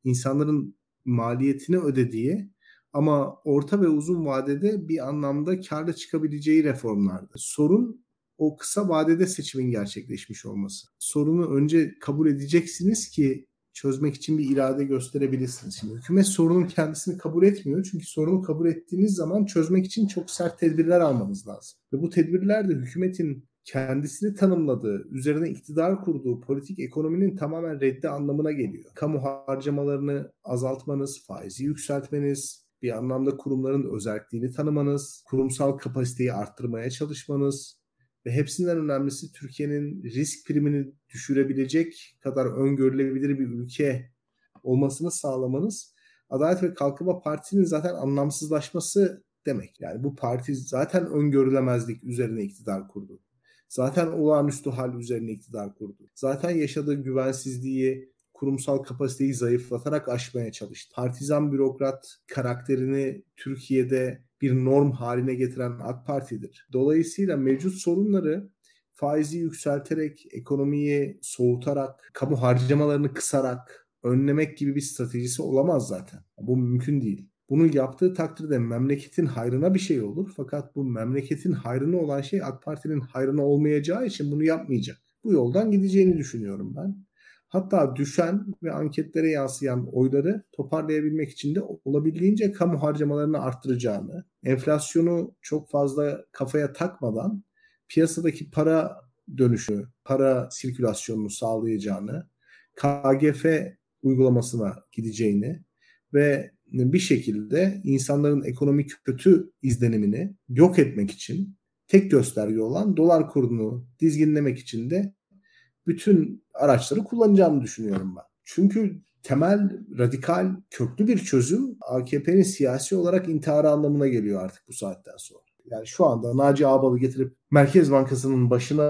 insanların maliyetini ödediği ama orta ve uzun vadede bir anlamda karlı çıkabileceği reformlardı. Sorun o kısa vadede seçimin gerçekleşmiş olması. Sorunu önce kabul edeceksiniz ki çözmek için bir irade gösterebilirsiniz. Şimdi hükümet sorunun kendisini kabul etmiyor. Çünkü sorunu kabul ettiğiniz zaman çözmek için çok sert tedbirler almanız lazım. Ve bu tedbirler de hükümetin kendisini tanımladığı, üzerine iktidar kurduğu politik ekonominin tamamen reddi anlamına geliyor. Kamu harcamalarını azaltmanız, faizi yükseltmeniz, bir anlamda kurumların özelliğini tanımanız, kurumsal kapasiteyi arttırmaya çalışmanız, ve hepsinden önemlisi Türkiye'nin risk primini düşürebilecek kadar öngörülebilir bir ülke olmasını sağlamanız Adalet ve Kalkınma Partisi'nin zaten anlamsızlaşması demek. Yani bu parti zaten öngörülemezlik üzerine iktidar kurdu. Zaten olağanüstü hal üzerine iktidar kurdu. Zaten yaşadığı güvensizliği, kurumsal kapasiteyi zayıflatarak aşmaya çalıştı. Partizan bürokrat karakterini Türkiye'de bir norm haline getiren AK Parti'dir. Dolayısıyla mevcut sorunları faizi yükselterek, ekonomiyi soğutarak, kamu harcamalarını kısarak önlemek gibi bir stratejisi olamaz zaten. Bu mümkün değil. Bunu yaptığı takdirde memleketin hayrına bir şey olur. Fakat bu memleketin hayrına olan şey AK Parti'nin hayrına olmayacağı için bunu yapmayacak. Bu yoldan gideceğini düşünüyorum ben. Hatta düşen ve anketlere yansıyan oyları toparlayabilmek için de olabildiğince kamu harcamalarını arttıracağını, enflasyonu çok fazla kafaya takmadan piyasadaki para dönüşü, para sirkülasyonunu sağlayacağını, KGF uygulamasına gideceğini ve bir şekilde insanların ekonomik kötü izlenimini yok etmek için tek gösterge olan dolar kurunu dizginlemek için de bütün araçları kullanacağını düşünüyorum ben. Çünkü temel, radikal, köklü bir çözüm AKP'nin siyasi olarak intiharı anlamına geliyor artık bu saatten sonra. Yani şu anda Naci Ağbal'ı getirip Merkez Bankası'nın başına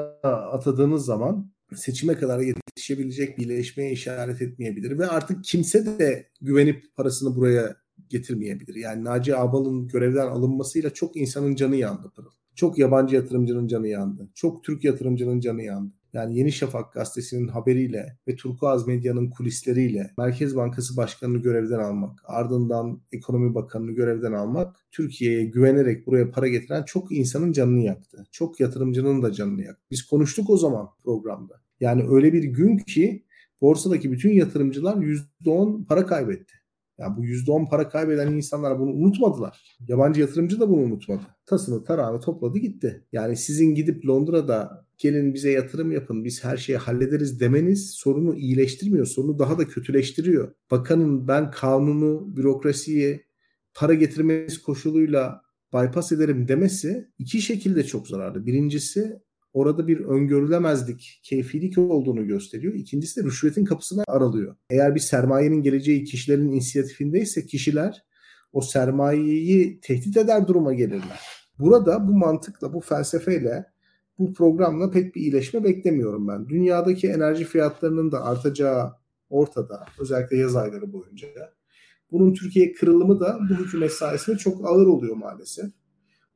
atadığınız zaman seçime kadar yetişebilecek bir iyileşmeye işaret etmeyebilir ve artık kimse de güvenip parasını buraya getirmeyebilir. Yani Naci Ağbal'ın görevden alınmasıyla çok insanın canı yandı. Çok yabancı yatırımcının canı yandı. Çok Türk yatırımcının canı yandı yani Yeni Şafak gazetesinin haberiyle ve Turkuaz Medya'nın kulisleriyle Merkez Bankası Başkanı'nı görevden almak, ardından Ekonomi Bakanı'nı görevden almak, Türkiye'ye güvenerek buraya para getiren çok insanın canını yaktı. Çok yatırımcının da canını yaktı. Biz konuştuk o zaman programda. Yani öyle bir gün ki borsadaki bütün yatırımcılar %10 para kaybetti. Yani bu %10 para kaybeden insanlar bunu unutmadılar. Yabancı yatırımcı da bunu unutmadı. Tasını tarağını topladı gitti. Yani sizin gidip Londra'da gelin bize yatırım yapın biz her şeyi hallederiz demeniz sorunu iyileştirmiyor. Sorunu daha da kötüleştiriyor. Bakanın ben kanunu, bürokrasiyi para getirmeniz koşuluyla bypass ederim demesi iki şekilde çok zararlı. Birincisi orada bir öngörülemezlik, keyfilik olduğunu gösteriyor. İkincisi de rüşvetin kapısını aralıyor. Eğer bir sermayenin geleceği kişilerin inisiyatifindeyse kişiler o sermayeyi tehdit eder duruma gelirler. Burada bu mantıkla, bu felsefeyle, bu programla pek bir iyileşme beklemiyorum ben. Dünyadaki enerji fiyatlarının da artacağı ortada. Özellikle yaz ayları boyunca. Bunun Türkiye kırılımı da bu hükümet sayesinde çok ağır oluyor maalesef.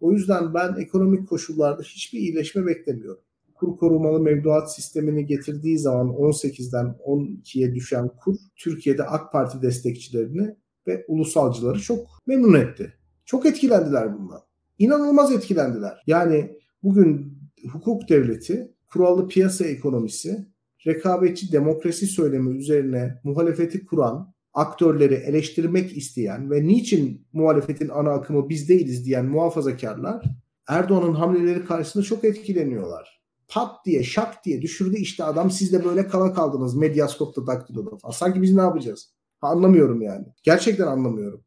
O yüzden ben ekonomik koşullarda hiçbir iyileşme beklemiyorum. Kur korumalı mevduat sistemini getirdiği zaman 18'den 12'ye düşen kur Türkiye'de AK Parti destekçilerini ve ulusalcıları çok memnun etti. Çok etkilendiler bundan. İnanılmaz etkilendiler. Yani bugün hukuk devleti, kurallı piyasa ekonomisi, rekabetçi demokrasi söylemi üzerine muhalefeti kuran, aktörleri eleştirmek isteyen ve niçin muhalefetin ana akımı biz değiliz diyen muhafazakarlar Erdoğan'ın hamleleri karşısında çok etkileniyorlar. Pat diye şak diye düşürdü işte adam siz de böyle kala kaldınız medyaskopta daktiloda falan. Sanki biz ne yapacağız? Ha, anlamıyorum yani. Gerçekten anlamıyorum.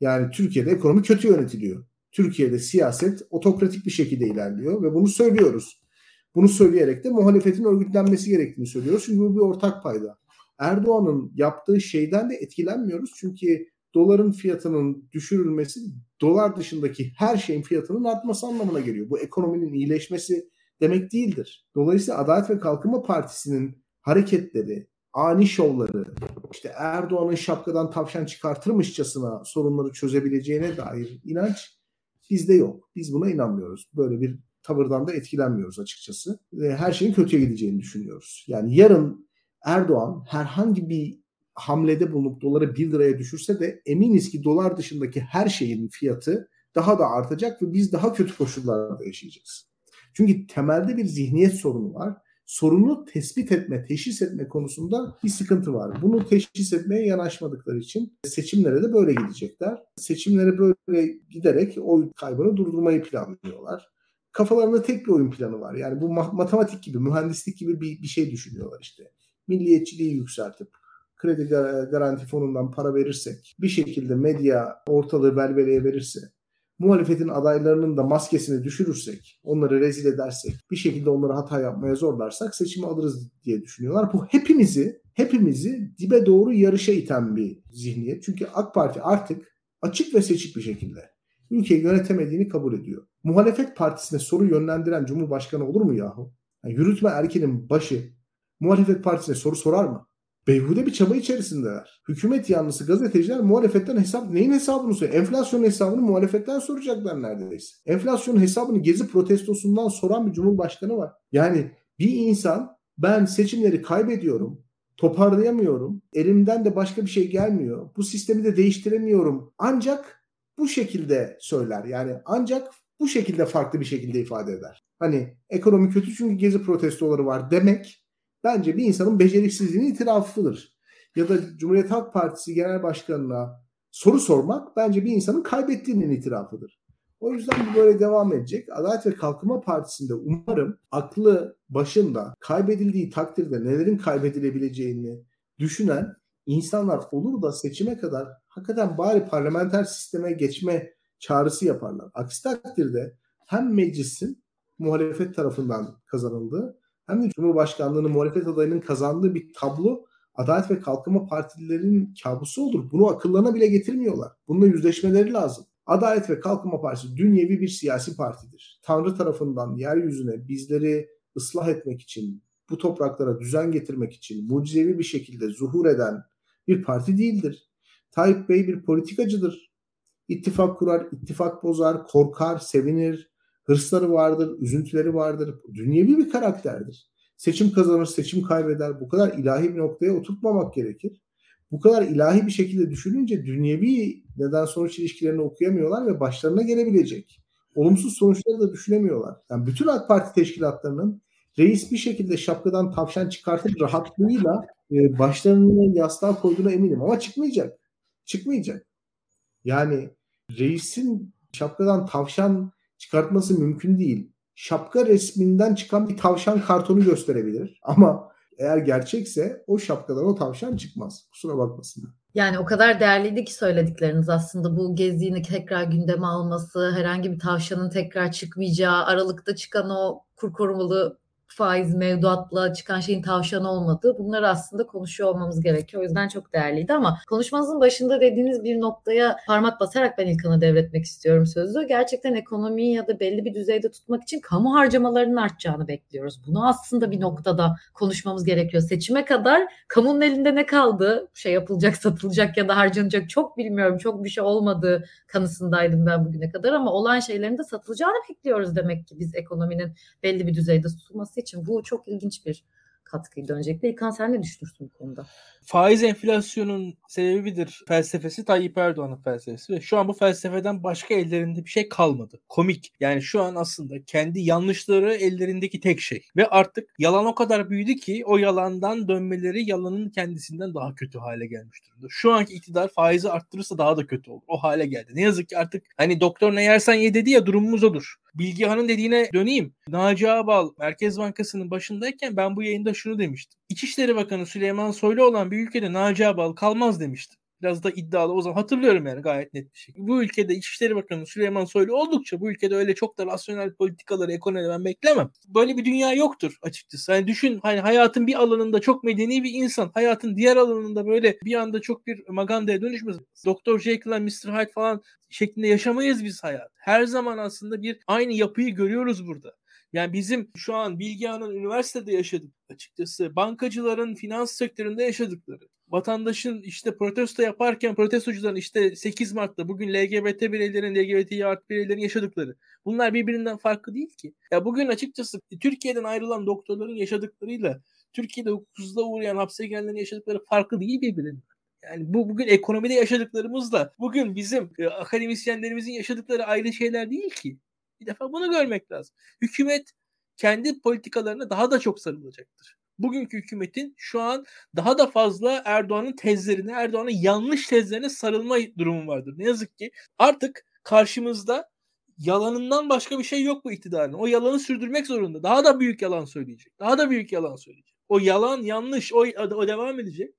Yani Türkiye'de ekonomi kötü yönetiliyor. Türkiye'de siyaset otokratik bir şekilde ilerliyor ve bunu söylüyoruz. Bunu söyleyerek de muhalefetin örgütlenmesi gerektiğini söylüyoruz. Çünkü bu bir ortak payda. Erdoğan'ın yaptığı şeyden de etkilenmiyoruz. Çünkü doların fiyatının düşürülmesi dolar dışındaki her şeyin fiyatının artması anlamına geliyor. Bu ekonominin iyileşmesi demek değildir. Dolayısıyla Adalet ve Kalkınma Partisi'nin hareketleri, ani şovları, işte Erdoğan'ın şapkadan tavşan çıkartırmışçasına sorunları çözebileceğine dair inanç bizde yok. Biz buna inanmıyoruz. Böyle bir tavırdan da etkilenmiyoruz açıkçası. Her şeyin kötüye gideceğini düşünüyoruz. Yani yarın Erdoğan herhangi bir hamlede bulunup doları 1 liraya düşürse de eminiz ki dolar dışındaki her şeyin fiyatı daha da artacak ve biz daha kötü koşullarda yaşayacağız. Çünkü temelde bir zihniyet sorunu var. Sorunu tespit etme, teşhis etme konusunda bir sıkıntı var. Bunu teşhis etmeye yanaşmadıkları için seçimlere de böyle gidecekler. Seçimlere böyle giderek oy kaybını durdurmayı planlıyorlar kafalarında tek bir oyun planı var. Yani bu matematik gibi, mühendislik gibi bir, bir şey düşünüyorlar işte. Milliyetçiliği yükseltip kredi garanti fonundan para verirsek, bir şekilde medya ortalığı belveleye verirse, muhalefetin adaylarının da maskesini düşürürsek, onları rezil edersek, bir şekilde onları hata yapmaya zorlarsak seçimi alırız diye düşünüyorlar. Bu hepimizi, hepimizi dibe doğru yarışa iten bir zihniyet. Çünkü AK Parti artık açık ve seçik bir şekilde ülkeyi yönetemediğini kabul ediyor. Muhalefet partisine soru yönlendiren Cumhurbaşkanı olur mu yahu? Yani yürütme erkenin başı muhalefet partisine soru sorar mı? Beyhude bir çaba içerisindeler. Hükümet yanlısı gazeteciler muhalefetten hesap neyin hesabını soruyor? Enflasyonun hesabını muhalefetten soracaklar neredeyse. Enflasyonun hesabını gezi protestosundan soran bir cumhurbaşkanı var. Yani bir insan ben seçimleri kaybediyorum, toparlayamıyorum, elimden de başka bir şey gelmiyor, bu sistemi de değiştiremiyorum. Ancak bu şekilde söyler. Yani ancak bu şekilde farklı bir şekilde ifade eder. Hani ekonomi kötü çünkü gezi protestoları var demek bence bir insanın beceriksizliğinin itirafıdır. Ya da Cumhuriyet Halk Partisi Genel Başkanı'na soru sormak bence bir insanın kaybettiğinin itirafıdır. O yüzden bu böyle devam edecek. Adalet ve Kalkınma Partisi'nde umarım aklı başında kaybedildiği takdirde nelerin kaybedilebileceğini düşünen insanlar olur da seçime kadar hakikaten bari parlamenter sisteme geçme çağrısı yaparlar. Aksi takdirde hem meclisin muhalefet tarafından kazanıldığı hem de Cumhurbaşkanlığının muhalefet adayının kazandığı bir tablo Adalet ve Kalkınma Partilerinin kabusu olur. Bunu akıllarına bile getirmiyorlar. Bununla yüzleşmeleri lazım. Adalet ve Kalkınma Partisi dünyevi bir siyasi partidir. Tanrı tarafından yeryüzüne bizleri ıslah etmek için, bu topraklara düzen getirmek için mucizevi bir şekilde zuhur eden bir parti değildir. Tayyip Bey bir politikacıdır. İttifak kurar, ittifak bozar, korkar, sevinir, hırsları vardır, üzüntüleri vardır. Dünyevi bir karakterdir. Seçim kazanır, seçim kaybeder. Bu kadar ilahi bir noktaya oturtmamak gerekir. Bu kadar ilahi bir şekilde düşününce dünyevi neden sonuç ilişkilerini okuyamıyorlar ve başlarına gelebilecek olumsuz sonuçları da düşünemiyorlar. Yani bütün AK Parti teşkilatlarının reis bir şekilde şapkadan tavşan çıkartıp rahatlığıyla e, yastığa koyduğuna eminim ama çıkmayacak. Çıkmayacak. Yani reisin şapkadan tavşan çıkartması mümkün değil. Şapka resminden çıkan bir tavşan kartonu gösterebilir ama eğer gerçekse o şapkadan o tavşan çıkmaz. Kusura bakmasınlar. Yani o kadar değerliydi ki söyledikleriniz aslında bu geziğini tekrar gündeme alması, herhangi bir tavşanın tekrar çıkmayacağı, aralıkta çıkan o kur korumalı faiz mevduatla çıkan şeyin tavşan olmadığı bunları aslında konuşuyor olmamız gerekiyor. O yüzden çok değerliydi ama konuşmanızın başında dediğiniz bir noktaya parmak basarak ben İlkan'a devretmek istiyorum sözü. Gerçekten ekonomiyi ya da belli bir düzeyde tutmak için kamu harcamalarının artacağını bekliyoruz. Bunu aslında bir noktada konuşmamız gerekiyor. Seçime kadar kamunun elinde ne kaldı? Şey yapılacak, satılacak ya da harcanacak çok bilmiyorum. Çok bir şey olmadığı kanısındaydım ben bugüne kadar ama olan şeylerin de satılacağını bekliyoruz demek ki biz ekonominin belli bir düzeyde tutulması için bu çok ilginç bir katkıydı öncelikle. İlkan sen ne düşünürsün bu konuda? Faiz enflasyonun sebebidir felsefesi Tayyip Erdoğan'ın felsefesi ve şu an bu felsefeden başka ellerinde bir şey kalmadı. Komik. Yani şu an aslında kendi yanlışları ellerindeki tek şey. Ve artık yalan o kadar büyüdü ki o yalandan dönmeleri yalanın kendisinden daha kötü hale gelmiş durumda. Şu anki iktidar faizi arttırırsa daha da kötü olur. O hale geldi. Ne yazık ki artık hani doktor ne yersen ye dedi ya durumumuz odur. Bilgehan'ın dediğine döneyim. Naci Ağbal Merkez Bankası'nın başındayken ben bu yayında şunu demiştim. İçişleri Bakanı Süleyman Soylu olan bir ülkede Naci Ağbal kalmaz demiştim biraz da iddialı o zaman hatırlıyorum yani gayet net bir şekilde. Bu ülkede İçişleri Bakanı Süleyman Soylu oldukça bu ülkede öyle çok da rasyonel politikaları ekonomi ben beklemem. Böyle bir dünya yoktur açıkçası. Hani düşün hani hayatın bir alanında çok medeni bir insan hayatın diğer alanında böyle bir anda çok bir magandaya dönüşmez. Doktor Jekyll and Mr. Hyde falan şeklinde yaşamayız biz hayat. Her zaman aslında bir aynı yapıyı görüyoruz burada. Yani bizim şu an Bilgehan'ın üniversitede yaşadık açıkçası. Bankacıların finans sektöründe yaşadıkları. Vatandaşın işte protesto yaparken protestocuların işte 8 Mart'ta bugün LGBT bireylerin, LGBTİ artı bireylerin yaşadıkları. Bunlar birbirinden farklı değil ki. Ya bugün açıkçası Türkiye'den ayrılan doktorların yaşadıklarıyla Türkiye'de hukuksuzluğa uğrayan hapse gelenlerin yaşadıkları farklı değil birbirinden. Yani bu bugün ekonomide yaşadıklarımızla bugün bizim e, akademisyenlerimizin yaşadıkları ayrı şeyler değil ki. Bir defa bunu görmek lazım. Hükümet kendi politikalarına daha da çok sarılacaktır. Bugünkü hükümetin şu an daha da fazla Erdoğan'ın tezlerine, Erdoğan'ın yanlış tezlerine sarılma durumu vardır. Ne yazık ki artık karşımızda yalanından başka bir şey yok bu iktidarın. O yalanı sürdürmek zorunda. Daha da büyük yalan söyleyecek. Daha da büyük yalan söyleyecek. O yalan yanlış, o, o devam edecek.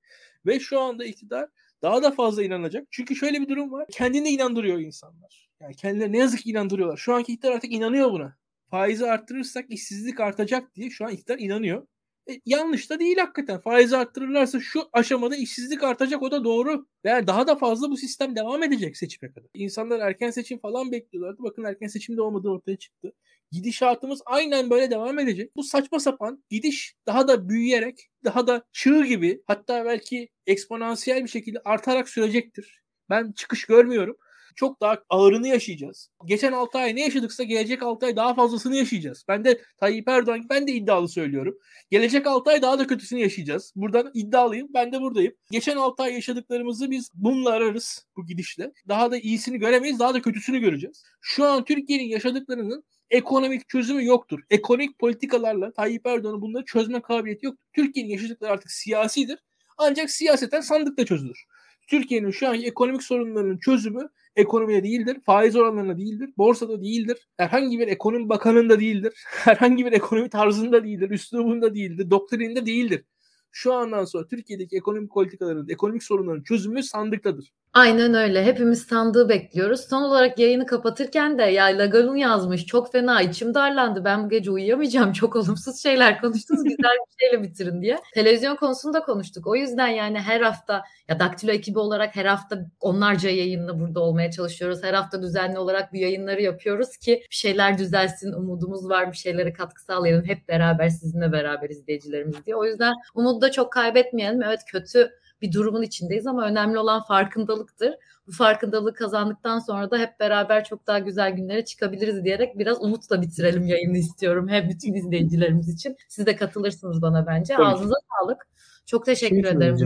Ve şu anda iktidar daha da fazla inanacak. Çünkü şöyle bir durum var. Kendini inandırıyor insanlar. Yani kendileri ne yazık ki inandırıyorlar. Şu anki iktidar artık inanıyor buna. Faizi arttırırsak işsizlik artacak diye şu an iktidar inanıyor. E, yanlış da değil hakikaten. Faizi arttırırlarsa şu aşamada işsizlik artacak o da doğru. Ve daha da fazla bu sistem devam edecek seçime kadar. İnsanlar erken seçim falan bekliyorlardı. Bakın erken seçimde olmadığı ortaya çıktı. Gidişatımız aynen böyle devam edecek. Bu saçma sapan gidiş daha da büyüyerek, daha da çığ gibi hatta belki eksponansiyel bir şekilde artarak sürecektir. Ben çıkış görmüyorum çok daha ağırını yaşayacağız. Geçen 6 ay ne yaşadıksa gelecek 6 ay daha fazlasını yaşayacağız. Ben de Tayyip Erdoğan ben de iddialı söylüyorum. Gelecek 6 ay daha da kötüsünü yaşayacağız. Buradan iddialıyım. Ben de buradayım. Geçen 6 ay yaşadıklarımızı biz bununla ararız bu gidişle. Daha da iyisini göremeyiz. Daha da kötüsünü göreceğiz. Şu an Türkiye'nin yaşadıklarının ekonomik çözümü yoktur. Ekonomik politikalarla Tayyip Erdoğan'ın bunları çözme kabiliyeti yok. Türkiye'nin yaşadıkları artık siyasidir. Ancak siyaseten sandıkta çözülür. Türkiye'nin şu anki ekonomik sorunlarının çözümü ekonomide değildir, faiz oranlarında değildir, borsada değildir, herhangi bir ekonomi bakanında değildir, herhangi bir ekonomi tarzında değildir, üslubunda değildir, doktrininde değildir. Şu andan sonra Türkiye'deki ekonomik politikaların, ekonomik sorunların çözümü sandıktadır. Aynen öyle. Hepimiz sandığı bekliyoruz. Son olarak yayını kapatırken de ya Lagalun yazmış. Çok fena içim darlandı. Ben bu gece uyuyamayacağım. Çok olumsuz şeyler konuştunuz. Güzel bir şeyle bitirin diye. Televizyon konusunda konuştuk. O yüzden yani her hafta ya Daktilo ekibi olarak her hafta onlarca yayınla burada olmaya çalışıyoruz. Her hafta düzenli olarak bu yayınları yapıyoruz ki bir şeyler düzelsin. Umudumuz var. Bir şeylere katkı sağlayalım. Hep beraber sizinle beraber izleyicilerimiz diye. O yüzden umudu da çok kaybetmeyelim. Evet kötü bir durumun içindeyiz ama önemli olan farkındalıktır. Bu farkındalığı kazandıktan sonra da hep beraber çok daha güzel günlere çıkabiliriz diyerek biraz umutla bitirelim yayını istiyorum. Hem bütün izleyicilerimiz için. Siz de katılırsınız bana bence. Tabii Ağzınıza sağlık. Çok teşekkür şey ederim.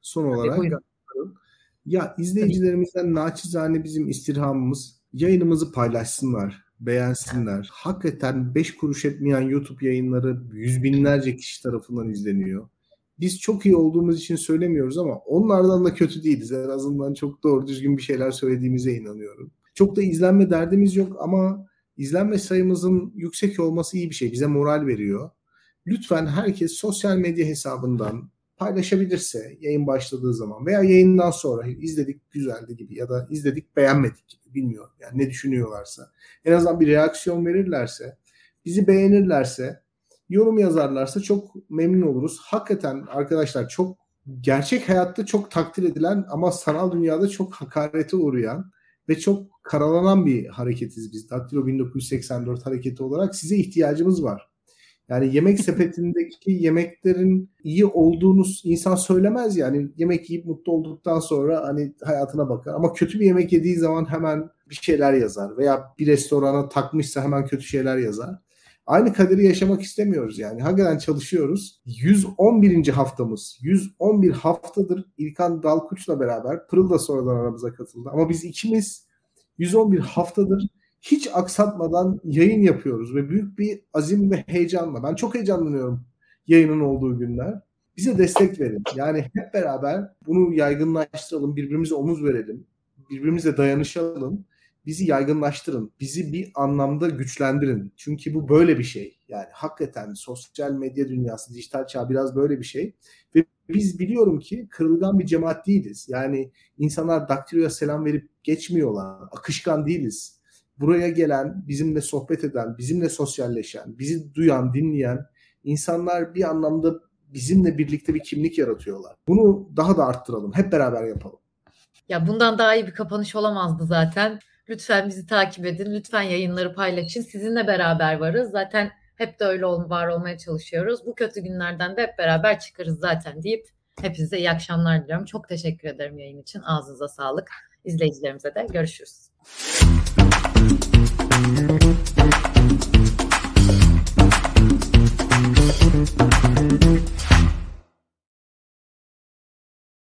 Son olarak. Buyurun. Ya izleyicilerimizden naçizane bizim istirhamımız yayınımızı paylaşsınlar, beğensinler. Hakikaten 5 kuruş etmeyen YouTube yayınları yüz binlerce kişi tarafından izleniyor biz çok iyi olduğumuz için söylemiyoruz ama onlardan da kötü değiliz. En azından çok doğru düzgün bir şeyler söylediğimize inanıyorum. Çok da izlenme derdimiz yok ama izlenme sayımızın yüksek olması iyi bir şey. Bize moral veriyor. Lütfen herkes sosyal medya hesabından paylaşabilirse yayın başladığı zaman veya yayından sonra izledik güzeldi gibi ya da izledik beğenmedik gibi bilmiyorum. Yani ne düşünüyorlarsa en azından bir reaksiyon verirlerse bizi beğenirlerse yorum yazarlarsa çok memnun oluruz. Hakikaten arkadaşlar çok gerçek hayatta çok takdir edilen ama sanal dünyada çok hakarete uğrayan ve çok karalanan bir hareketiz biz. Daktilo 1984 hareketi olarak size ihtiyacımız var. Yani yemek sepetindeki yemeklerin iyi olduğunu insan söylemez yani. Yemek yiyip mutlu olduktan sonra hani hayatına bakar. Ama kötü bir yemek yediği zaman hemen bir şeyler yazar. Veya bir restorana takmışsa hemen kötü şeyler yazar. Aynı kaderi yaşamak istemiyoruz yani. Hakikaten çalışıyoruz. 111. haftamız. 111 haftadır İlkan Dalkuç'la beraber Pırıl da sonradan aramıza katıldı. Ama biz ikimiz 111 haftadır hiç aksatmadan yayın yapıyoruz ve büyük bir azim ve heyecanla. Ben çok heyecanlanıyorum yayının olduğu günler. Bize destek verin. Yani hep beraber bunu yaygınlaştıralım, birbirimize omuz verelim, birbirimize dayanışalım bizi yaygınlaştırın. Bizi bir anlamda güçlendirin. Çünkü bu böyle bir şey. Yani hakikaten sosyal medya dünyası, dijital çağ biraz böyle bir şey. Ve biz biliyorum ki kırılgan bir cemaat değiliz. Yani insanlar daktiloya selam verip geçmiyorlar. Akışkan değiliz. Buraya gelen, bizimle sohbet eden, bizimle sosyalleşen, bizi duyan, dinleyen insanlar bir anlamda bizimle birlikte bir kimlik yaratıyorlar. Bunu daha da arttıralım. Hep beraber yapalım. Ya bundan daha iyi bir kapanış olamazdı zaten. Lütfen bizi takip edin. Lütfen yayınları paylaşın. Sizinle beraber varız. Zaten hep de öyle ol, var olmaya çalışıyoruz. Bu kötü günlerden de hep beraber çıkarız zaten deyip hepinize iyi akşamlar diliyorum. Çok teşekkür ederim yayın için. Ağzınıza sağlık. İzleyicilerimize de görüşürüz.